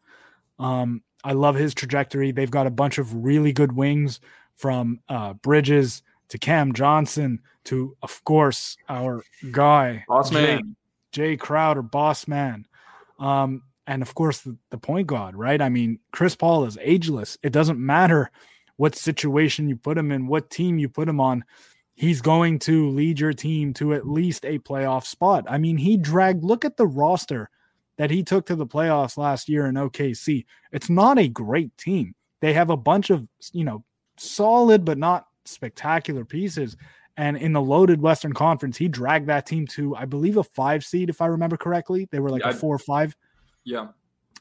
Um, I love his trajectory. They've got a bunch of really good wings from uh, Bridges to Cam Johnson to, of course, our guy, Boss Man, Jae Crowder, Boss Man. Um, and of course, the, the point guard, right? I mean, Chris Paul is ageless. It doesn't matter what situation you put him in, what team you put him on. He's going to lead your team to at least a playoff spot. I mean, he dragged, look at the roster that he took to the playoffs last year in OKC. It's not a great team. They have a bunch of, you know, solid but not spectacular pieces. And in the loaded Western Conference, he dragged that team to, I believe, a five seed, if I remember correctly. They were like a four or five. Yeah.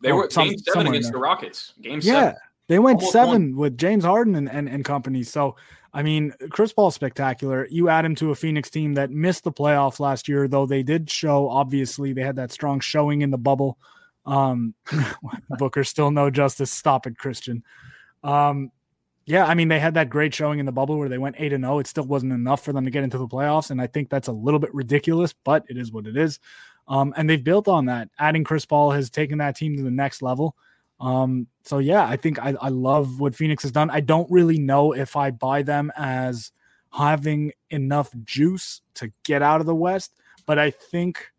They oh, were some, game seven against the Rockets. Game yeah, seven. They went Almost seven with James Harden and, and, and company. So, I mean, Chris Paul's spectacular. You add him to a Phoenix team that missed the playoffs last year, though they did show, obviously, they had that strong showing in the bubble. Um, Booker still no justice. Stop it, Christian. Um, yeah, I mean they had that great showing in the bubble where they went 8 and 0. It still wasn't enough for them to get into the playoffs and I think that's a little bit ridiculous, but it is what it is. Um, and they've built on that. Adding Chris Paul has taken that team to the next level. Um, so yeah, I think I, I love what Phoenix has done. I don't really know if I buy them as having enough juice to get out of the West, but I think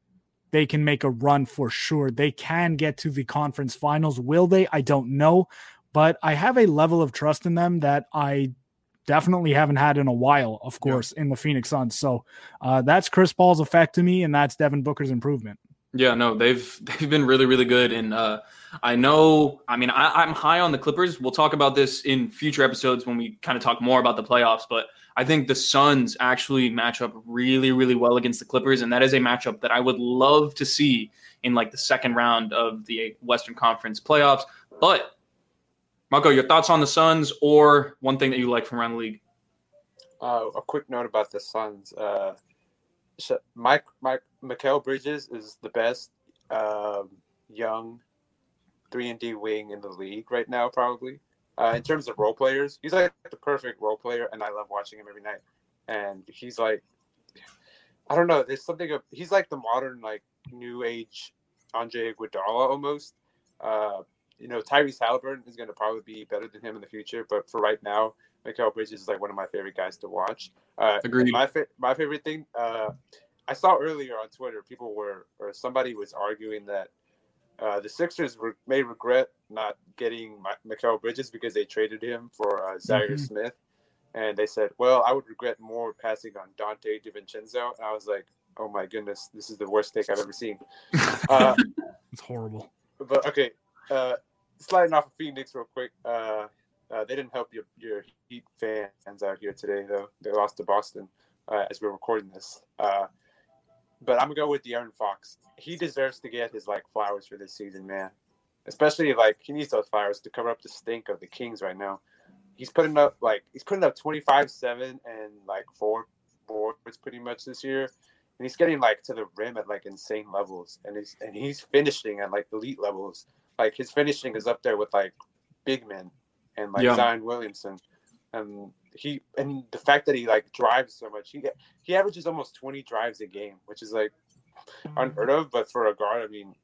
they can make a run for sure. They can get to the conference finals. Will they? I don't know but I have a level of trust in them that I definitely haven't had in a while, of course, yeah. in the Phoenix Suns. So uh, that's Chris Paul's effect to me, and that's Devin Booker's improvement. Yeah, no, they've they've been really really good, and uh, I know. I mean, I, I'm high on the Clippers. We'll talk about this in future episodes when we kind of talk more about the playoffs. But I think the Suns actually match up really really well against the Clippers, and that is a matchup that I would love to see in like the second round of the Western Conference playoffs. But Marco, your thoughts on the Suns, or one thing that you like from around the league? Uh, a quick note about the Suns. Uh, Mike, Mike, Mikal Bridges is the best um, young three and D wing in the league right now, probably. Uh, in terms of role players, he's like the perfect role player, and I love watching him every night. And he's like, I don't know, there's something of he's like the modern like new age Andre Iguodala almost. Uh, you know, Tyrese Halliburton is going to probably be better than him in the future, but for right now, Mikal Bridges is like one of my favorite guys to watch. Uh, Agreed. My fa- my favorite thing, uh, I saw earlier on Twitter, people were or somebody was arguing that uh, the Sixers re- may regret not getting Mikal Bridges because they traded him for uh, Zhaire mm-hmm. Smith, and they said, "Well, I would regret more passing on Donte DiVincenzo." And I was like, "Oh my goodness, this is the worst take I've ever seen." Uh, it's horrible. But okay, uh, sliding off of Phoenix real quick. Uh, uh, they didn't help your your Heat fans out here today, though. They lost to Boston uh, as we're recording this. Uh, but I'm gonna go with De'Aaron Fox. He deserves to get his like flowers for this season, man. Especially like he needs those flowers to cover up the stink of the Kings right now. He's putting up like he's putting up 25-7 and like four boards pretty much this year, and he's getting like to the rim at like insane levels, and he's and he's finishing at like elite levels. Like his finishing is up there with like big men and like yeah. Zion Williamson, and he and the fact that he like drives so much, he he averages almost twenty drives a game, which is like unheard of. But for a guard, I mean,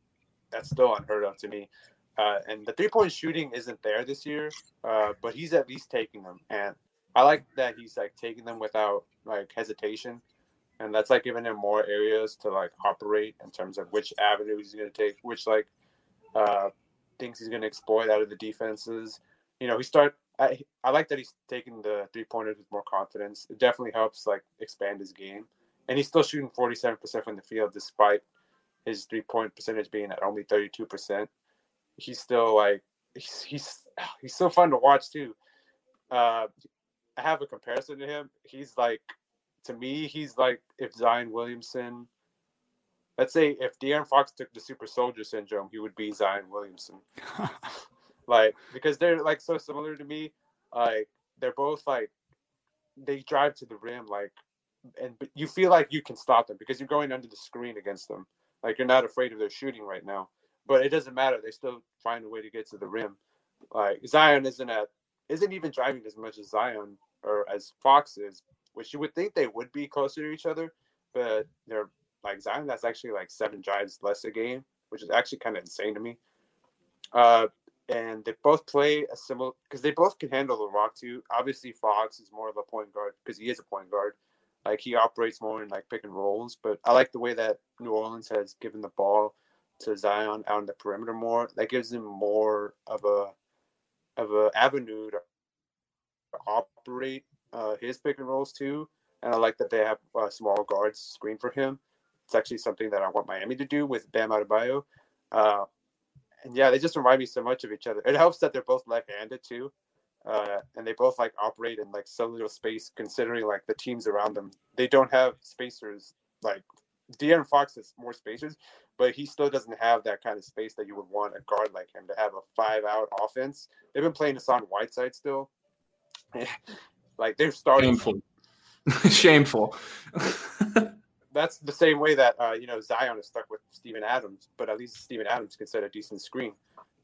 that's still unheard of to me. Uh, and the three point shooting isn't there this year, uh, but he's at least taking them, and I like that he's like taking them without like hesitation, and that's like giving him more areas to like operate in terms of which avenue he's going to take, which like uh, things he's going to exploit out of the defenses. You know, he start. I I like that he's taking the three pointers with more confidence. It definitely helps like expand his game, and he's still shooting forty seven percent from the field despite his three point percentage being at only thirty two percent. He's still like he's he's he's so fun to watch too. Uh, I have a comparison to him. He's like to me, he's like if Zion Williamson let's say if De'Aaron Fox took the super soldier syndrome, he would be Zion Williamson. like because they're like so similar to me. Like they're both like they drive to the rim like and you feel like you can stop them because you're going under the screen against them. Like you're not afraid of their shooting right now. But it doesn't matter. They still find a way to get to the rim. Like Zion isn't at isn't even driving as much as Zion or as Fox is, which you would think they would be closer to each other, but they're like Zion, that's actually like seven drives less a game, which is actually kind of insane to me. Uh, and they both play a similar because they both can handle the rock too. Obviously, Fox is more of a point guard because he is a point guard. Like he operates more in like pick and rolls, but I like the way that New Orleans has given the ball to Zion out on the perimeter more. That gives him more of a of a avenue to operate uh, his pick and rolls too. And I like that they have uh, small guards screen for him. It's actually something that I want Miami to do with Bam Adebayo. Uh, and yeah, they just remind me so much of each other. It helps that they're both left-handed too, uh, and they both like operate in like so little space. Considering like the teams around them, they don't have spacers. Like De'Aaron Fox has more spacers, but he still doesn't have that kind of space that you would want a guard like him to have a five-out offense. They've been playing Hassan Whiteside still. like they're starting. Shameful. Shameful. that's the same way that uh, you know Zion is stuck with Steven Adams, but at least Steven Adams can set a decent screen.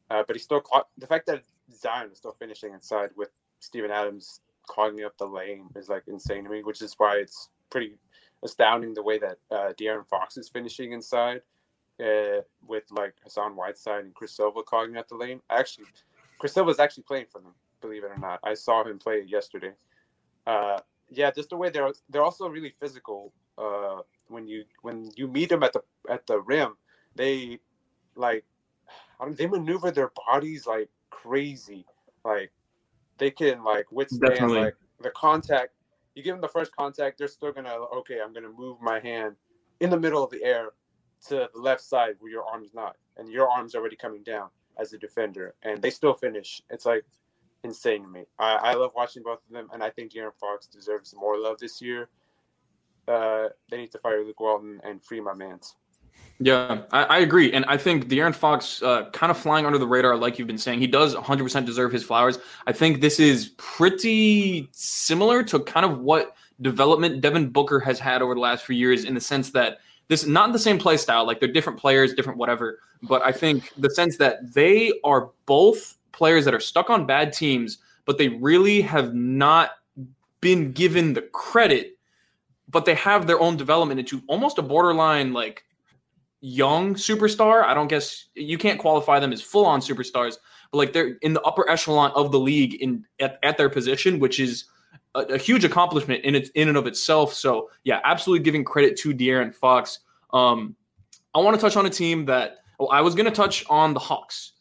Uh, but he's still caught. The fact that Zion is still finishing inside with Steven Adams clogging up the lane is like insane to me, which is why it's pretty astounding the way that uh, De'Aaron Fox is finishing inside uh, with like Hassan Whiteside and Chris Silva clogging up the lane. Actually, Chris Silva is actually playing for them, believe it or not. I saw him play yesterday. Uh, yeah, just the way they're they're also really physical. Uh, when you when you meet them at the at the rim, they like I mean, they maneuver their bodies like crazy. Like they can like withstand Definitely. like the contact. You give them the first contact, they're still gonna okay. I'm gonna move my hand in the middle of the air to the left side where your arm's not, and your arm's already coming down as a defender, and they still finish. It's like insane to me. I, I love watching both of them, and I think De'Aaron Fox deserves more love this year. Uh, they need to fire Luke Walton and free my man's. Yeah, I, I, agree, and I think De'Aaron Fox, uh, kind of flying under the radar, like you've been saying, he does 100% deserve his flowers. I think this is pretty similar to kind of what development Devin Booker has had over the last few years, in the sense that this not the same play style, like they're different players, different whatever. But I think the sense that they are both players that are stuck on bad teams, but they really have not been given the credit, but they have their own development into almost a borderline like young superstar. I don't guess you can't qualify them as full on superstars, but like they're in the upper echelon of the league in at, at their position, which is a, a, huge accomplishment in its in and of itself. So yeah, absolutely giving credit to De'Aaron Fox. Um, I want to touch on a team that well, I was going to touch on the Hawks.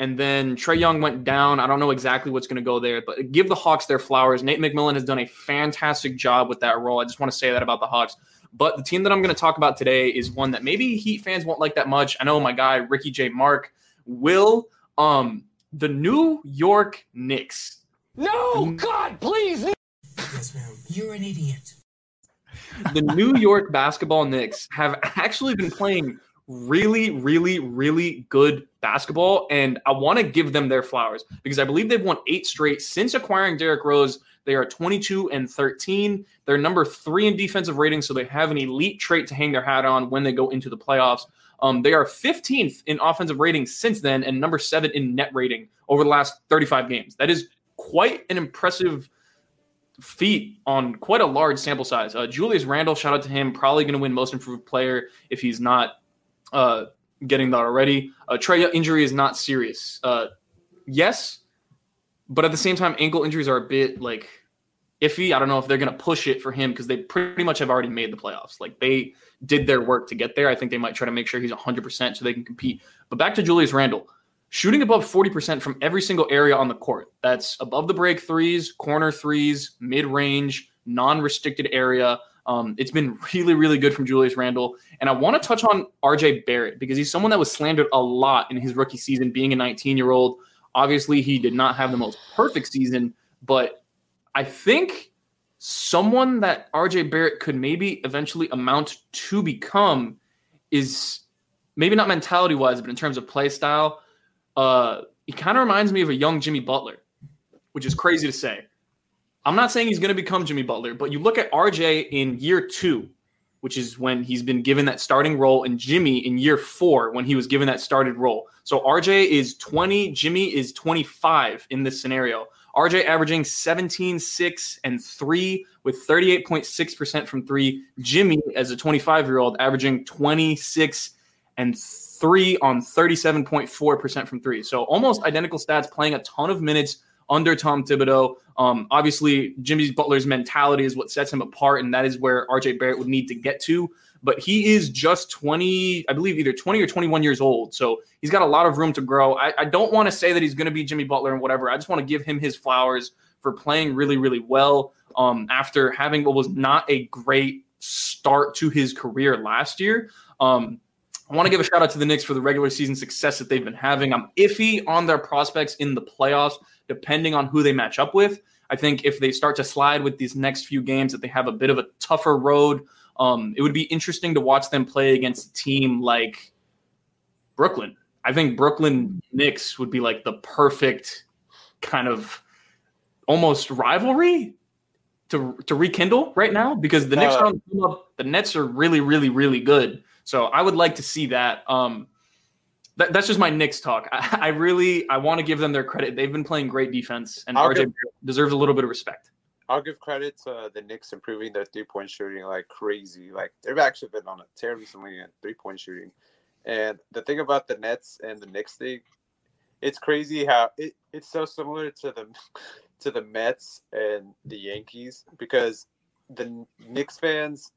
And then Trae Young went down. I don't know exactly what's going to go there, but give the Hawks their flowers. Nate McMillan has done a fantastic job with that role. I just want to say that about the Hawks. But the team that I'm going to talk about today is one that maybe Heat fans won't like that much. I know my guy Ricky J. Mark will. Um, the New York Knicks. No, God, please. Yes, ma'am. You're an idiot. The New York basketball Knicks have actually been playing really, really, really good basketball. And I want to give them their flowers because I believe they've won eight straight since acquiring Derrick Rose. They are 22 and 13. They're number three in defensive rating, so they have an elite trait to hang their hat on when they go into the playoffs. Um, they are 15th in offensive rating since then, and number seven in net rating over the last 35 games. That is quite an impressive feat on quite a large sample size. Uh, Julius Randle, shout out to him, probably going to win Most Improved Player if he's not uh, getting that already. Uh, Trae injury is not serious. Uh, yes, but at the same time, ankle injuries are a bit like iffy. I don't know if they're going to push it for him because they pretty much have already made the playoffs. Like they did their work to get there. I think they might try to make sure he's 100% so they can compete. But back to Julius Randle. Shooting above 40% from every single area on the court. That's above the break threes, corner threes, mid range, non restricted area. Um, it's been really, really good from Julius Randle. And I want to touch on RJ Barrett because he's someone that was slandered a lot in his rookie season, being a 19 year old. Obviously, he did not have the most perfect season, but I think someone that RJ Barrett could maybe eventually amount to become is maybe not mentality wise, but in terms of play style, uh, he kind of reminds me of a young Jimmy Butler, which is crazy to say. I'm not saying he's going to become Jimmy Butler, but you look at RJ in year two, which is when he's been given that starting role, and Jimmy in year four when he was given that started role. So RJ is 20, Jimmy is 25 in this scenario. RJ averaging 17, 6, and 3 with 38.6% from three. Jimmy, as a 25 year old, averaging 26 and 3 on 37.4% from three. So almost identical stats, playing a ton of minutes under Tom Thibodeau. Um, obviously, Jimmy Butler's mentality is what sets him apart, and that is where RJ Barrett would need to get to. But he is just 20, I believe, either 20 or 21 years old. So he's got a lot of room to grow. I, I don't want to say that he's going to be Jimmy Butler and whatever. I just want to give him his flowers for playing really, really well um, after having what was not a great start to his career last year. Um, I want to give a shout out to the Knicks for the regular season success that they've been having. I'm iffy on their prospects in the playoffs depending on who they match up with. I think if they start to slide with these next few games, that they have a bit of a tougher road. Um, it would be interesting to watch them play against a team like Brooklyn. I think Brooklyn Knicks would be like the perfect kind of almost rivalry to to rekindle right now because the Knicks uh, are on the. The Nets are really, really, really good. So I would like to see that. Um, that, that's just my Knicks talk. I, I really I want to give them their credit. They've been playing great defense, and I'll RJ give, deserves a little bit of respect. I'll give credit to the Knicks improving their three point shooting like crazy. Like they've actually been on a tear recently in three point shooting. And the thing about the Nets and the Knicks thing, it's crazy how it, it's so similar to the to the Mets and the Yankees because the Knicks fans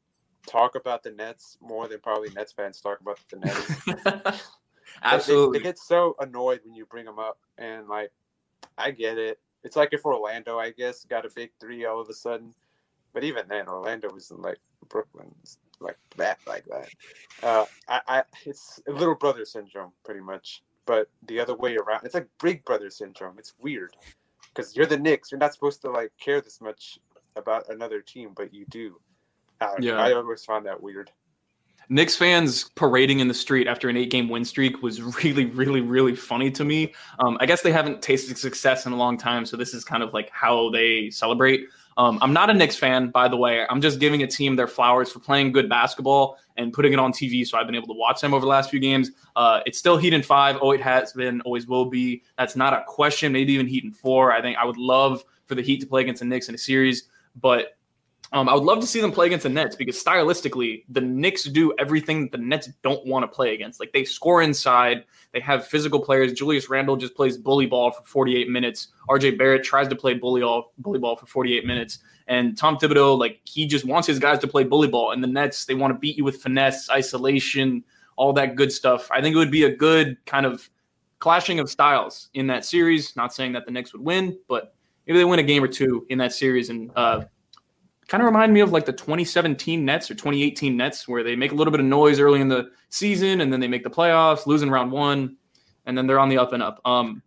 talk about the Nets more than probably Nets fans talk about the Nets. Absolutely. They, they, get so annoyed when you bring them up, and like, I get it. it's like if Orlando, I guess, got a big three all of a sudden. But even then, Orlando isn't like Brooklyn's like that, like that. Uh, I, I, it's a little brother syndrome, pretty much. But the other way around, it's like big brother syndrome. It's weird because you're the Knicks. You're not supposed to like care this much about another team, but you do. I yeah, know. I always find that weird. Knicks fans parading in the street after an eight game win streak was really, really, really funny to me. Um, I guess they haven't tasted success in a long time, so this is kind of like how they celebrate. Um, I'm not a Knicks fan, by the way. I'm just giving a team their flowers for playing good basketball and putting it on TV. So I've been able to watch them over the last few games. Uh, it's still Heat in five. Oh, it has been, always will be. That's not a question. Maybe even Heat in four. I think I would love for the Heat to play against the Knicks in a series, but um, I would love to see them play against the Nets because stylistically, the Knicks do everything that the Nets don't want to play against. Like they score inside, they have physical players. Julius Randle just plays bully ball for 48 minutes. RJ Barrett tries to play bully ball, bully ball for 48 minutes. And Tom Thibodeau, like he just wants his guys to play bully ball. And the Nets, they want to beat you with finesse, isolation, all that good stuff. I think it would be a good kind of clashing of styles in that series. Not saying that the Knicks would win, but maybe they win a game or two in that series and uh, kind of remind me of like the 2017 Nets or 2018 Nets, where they make a little bit of noise early in the season and then they make the playoffs, losing round one, and then they're on the up and up. Um,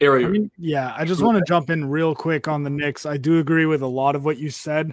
area. I mean, yeah, I just want to jump in real quick on the Knicks. I do agree with a lot of what you said.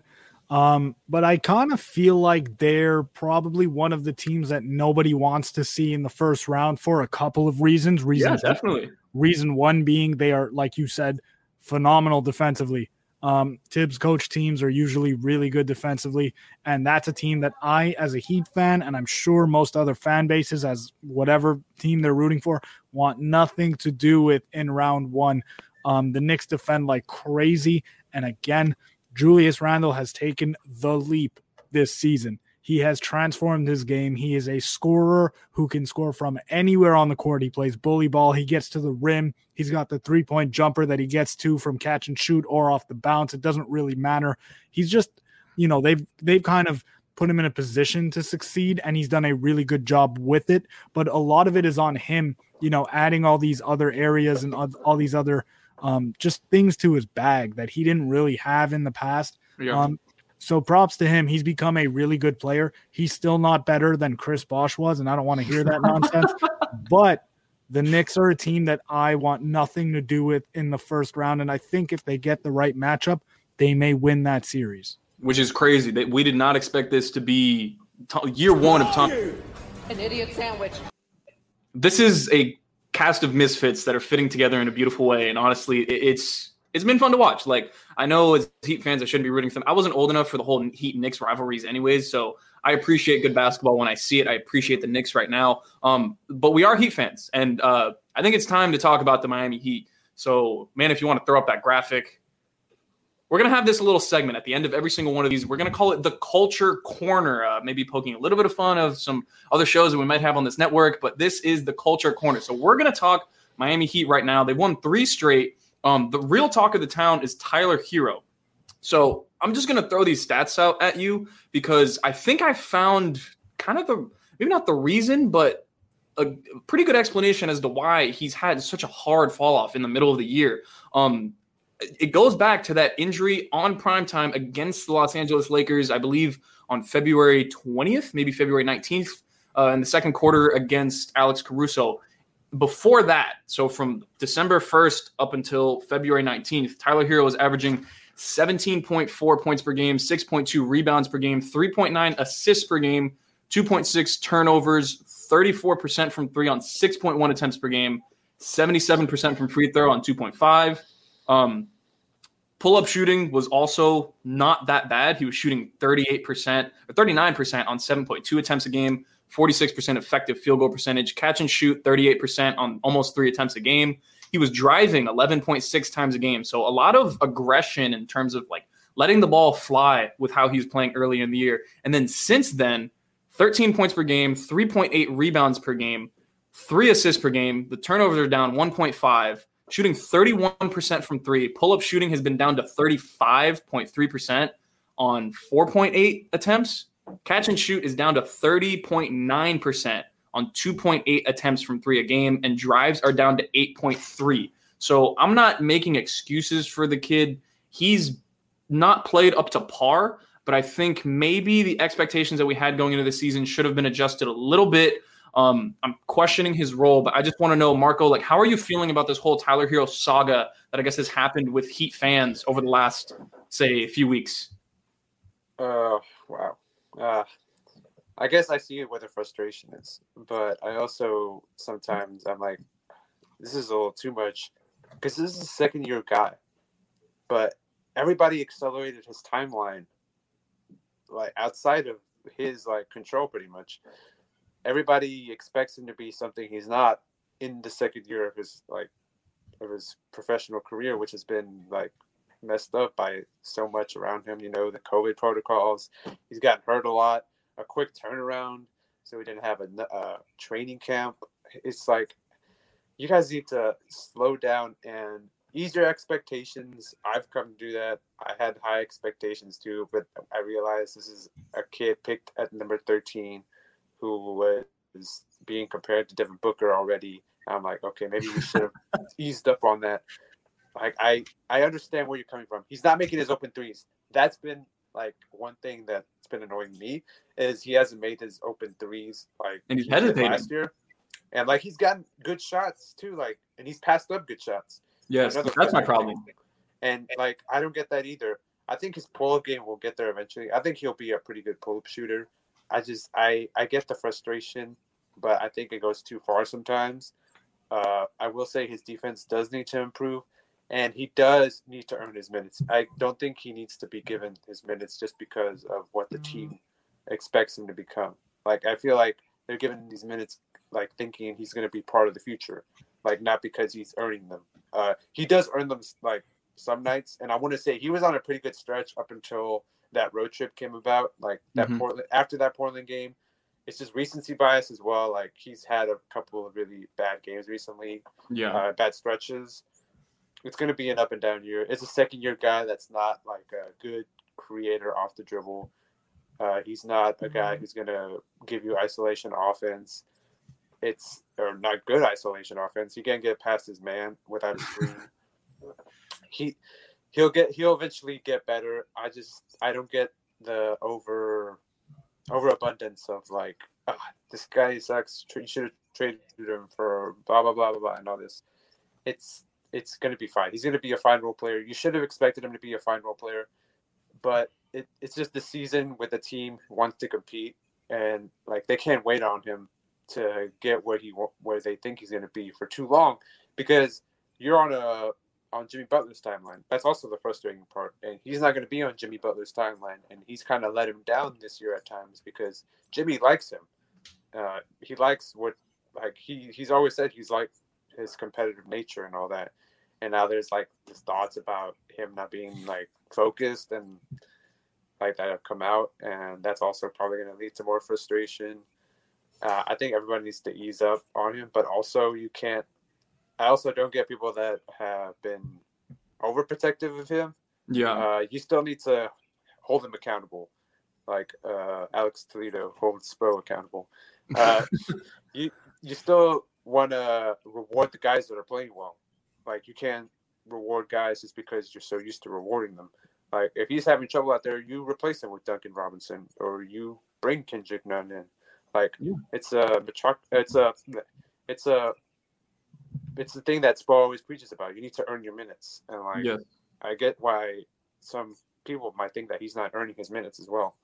Um, but I kind of feel like they're probably one of the teams that nobody wants to see in the first round for a couple of reasons. Reasons, yeah, definitely. Reason one being they are, like you said, phenomenal defensively. Um, Thibs coach teams are usually really good defensively, and that's a team that I, as a Heat fan, and I'm sure most other fan bases, as whatever team they're rooting for, want nothing to do with in round one. Um, the Knicks defend like crazy, and again, Julius Randle has taken the leap this season. He has transformed his game. He is a scorer who can score from anywhere on the court. He plays bully ball. He gets to the rim. He's got the three point jumper that he gets to from catch and shoot or off the bounce. It doesn't really matter. He's just, you know, they've they've kind of put him in a position to succeed and he's done a really good job with it. But a lot of it is on him, you know, adding all these other areas and all these other um, just things to his bag that he didn't really have in the past. Yeah. Um, so props to him. He's become a really good player. He's still not better than Chris Bosh was, and I don't want to hear that nonsense. But the Knicks are a team that I want nothing to do with in the first round. And I think if they get the right matchup, they may win that series. Which is crazy. That we did not expect this to be t- year one of Tom. An idiot sandwich. This is a cast of misfits that are fitting together in a beautiful way. And honestly, it's it's been fun to watch. Like I know as Heat fans, I shouldn't be rooting for them. I wasn't old enough for the whole Heat Knicks rivalries, anyways. So I appreciate good basketball when I see it. I appreciate the Knicks right now. Um, but we are Heat fans, and uh, I think it's time to talk about the Miami Heat. So, man, if you want to throw up that graphic, we're gonna have this little segment at the end of every single one of these. We're gonna call it the Culture Corner. Uh, maybe poking a little bit of fun of some other shows that we might have on this network, but this is the Culture Corner. So we're gonna talk Miami Heat right now. They've won three straight. Um, the real talk of the town is Tyler Herro. So I'm just going to throw these stats out at you because I think I found kind of the maybe not the reason, but a pretty good explanation as to why he's had such a hard fall off in the middle of the year. Um, it goes back to that injury on prime time against the Los Angeles Lakers, I believe on February 20th, maybe February 19th, uh, in the second quarter against Alex Caruso before that, so from December 1st up until February 19th, Tyler Herro was averaging 17.4 points per game, 6.2 rebounds per game, 3.9 assists per game, 2.6 turnovers, 34% from three on 6.1 attempts per game, 77% from free throw on 2.5. Um, pull up shooting was also not that bad. He was shooting 38% or 39% on 7.2 attempts a game, 46% effective field goal percentage, catch and shoot 38% on almost three attempts a game. He was driving 11.6 times a game. So a lot of aggression in terms of like letting the ball fly with how he was playing early in the year. And then since then, 13 points per game, 3.8 rebounds per game, three assists per game. The turnovers are down 1.5, shooting 31% from three. Pull up shooting has been down to 35.3% on 4.8 attempts. Catch and shoot is down to 30.9% on 2.8 attempts from three a game, and drives are down to 8.3. So I'm not making excuses for the kid. He's not played up to par, but I think maybe the expectations that we had going into the season should have been adjusted a little bit. Um, I'm questioning his role, but I just want to know, Marco, like, how are you feeling about this whole Tyler Herro saga that I guess has happened with Heat fans over the last, say, few weeks? Uh, wow. Uh, I guess I see where the frustration is, but I also sometimes I'm like, this is a little too much because this is a second year guy, but everybody accelerated his timeline like outside of his like control pretty much. Everybody expects him to be something he's not in the second year of his like of his professional career, which has been like messed up by so much around him. You know, the COVID protocols. He's gotten hurt a lot. A quick turnaround, so we didn't have a uh, training camp. It's like you guys need to slow down and ease your expectations. I've come to do that. I had high expectations too, but I realized this is a kid picked at number 13 who was being compared to Devin Booker already. I'm like, okay, maybe we should have eased up on that. Like I I understand where you're coming from. He's not making his open threes. That's been like one thing that's been annoying me is he hasn't made his open threes like and he's hesitating last year. And like he's gotten good shots too, like and he's passed up good shots. Yes, Another that's my problem. And like I don't get that either. I think his pull-up game will get there eventually. I think he'll be a pretty good pull-up shooter. I just I I get the frustration, but I think it goes too far sometimes. Uh, I will say his defense does need to improve, and he does need to earn his minutes. I don't think he needs to be given his minutes just because of what the team expects him to become. Like I feel like they're giving these minutes like thinking he's going to be part of the future, like not because he's earning them. Uh, he does earn them like some nights, and I want to say he was on a pretty good stretch up until that road trip came about. Like that Mhm. Portland after that Portland game, it's just recency bias as well. Like he's had a couple of really bad games recently, Yeah. uh, bad stretches. It's going to be an up and down year. It's a second year guy that's not like a good creator off the dribble. Uh, he's not a guy who's going to give you isolation offense. It's or not good isolation offense. You can't get past his man without a screen. he he'll get he'll eventually get better. I just I don't get the over overabundance of like ah, this guy sucks. You should have traded him for blah blah blah blah blah and all this. It's it's going to be fine. He's going to be a fine role player. You should have expected him to be a fine role player, but it, it's just the season with a team who wants to compete and like they can't wait on him to get where he where they think he's going to be for too long because you're on a on Jimmy Butler's timeline. That's also the frustrating part, and he's not going to be on Jimmy Butler's timeline, and he's kind of let him down this year at times because Jimmy likes him. Uh, he likes what like he he's always said he's like his competitive nature and all that, and now there's like this thoughts about him not being like focused and like that have come out, and that's also probably going to lead to more frustration. Uh, I think everybody needs to ease up on him, but also you can't. I also don't get people that have been overprotective of him. Yeah. Uh, you still need to hold him accountable, like uh, Alex Toledo holds Spo accountable. Uh, you you still want to reward the guys that are playing well. Like you can't reward guys just because you're so used to rewarding them. Like if he's having trouble out there, you replace him with Duncan Robinson, or you bring Kendrick Nunn in. Like Yeah. it's a it's a it's a it's the thing that Spo always preaches about. You need to earn your minutes, and like. I get why some people might think that he's not earning his minutes as well.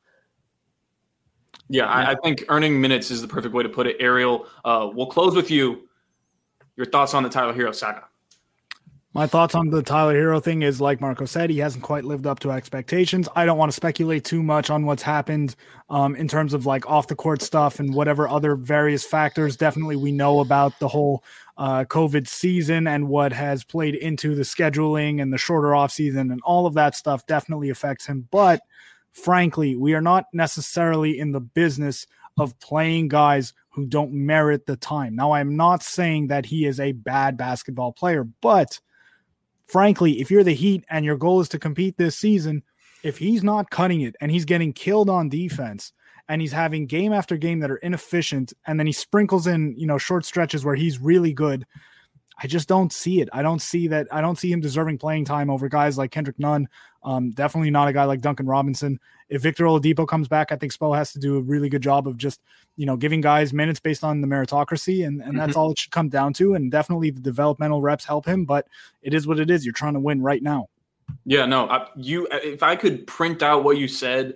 Yeah, I, I think earning minutes is the perfect way to put it. Ariel, uh, we'll close with you. Your thoughts on the Tyler Herro saga? My thoughts on the Tyler Herro thing is like Marco said, he hasn't quite lived up to expectations. I don't want to speculate too much on what's happened um, in terms of like off the court stuff and whatever other various factors. Definitely, we know about the whole uh, COVID season and what has played into the scheduling and the shorter off season and all of that stuff definitely affects him. But frankly, we are not necessarily in the business of playing guys who don't merit the time. Now, I'm not saying that he is a bad basketball player, but frankly, if you're the Heat and your goal is to compete this season, if he's not cutting it and he's getting killed on defense and he's having game after game that are inefficient and then he sprinkles in, you know, short stretches where he's really good, I just don't see it. I don't see that. I don't see him deserving playing time over guys like Kendrick Nunn. Um, definitely not a guy like Duncan Robinson. If Victor Oladipo comes back, I think Spo has to do a really good job of just, you know, giving guys minutes based on the meritocracy. And, and that's mm-hmm. all it should come down to. And definitely the developmental reps help him, but it is what it is. You're trying to win right now. Yeah, no, I, you, if I could print out what you said,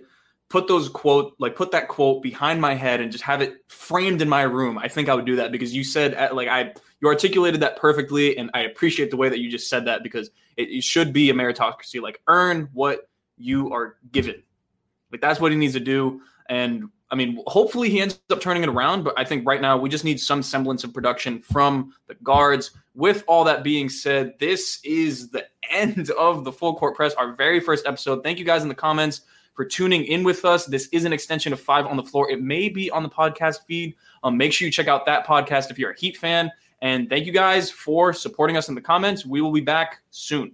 put those quote like put that quote behind my head and just have it framed in my room i think i would do that because you said uh, like i you articulated that perfectly and i appreciate the way that you just said that because it, it should be a meritocracy. Like earn what you are given. Like that's what he needs to do. And i mean hopefully he ends up turning it around but i think right now we just need some semblance of production from the guards. With all that being said this is the end of the full court press our very first episode. Thank you guys in the comments for tuning in with us. This is an extension of Five on the Floor. It may be on the podcast feed. Um, make sure you check out that podcast if you're a Heat fan. And thank you guys for supporting us in the comments. We will be back soon.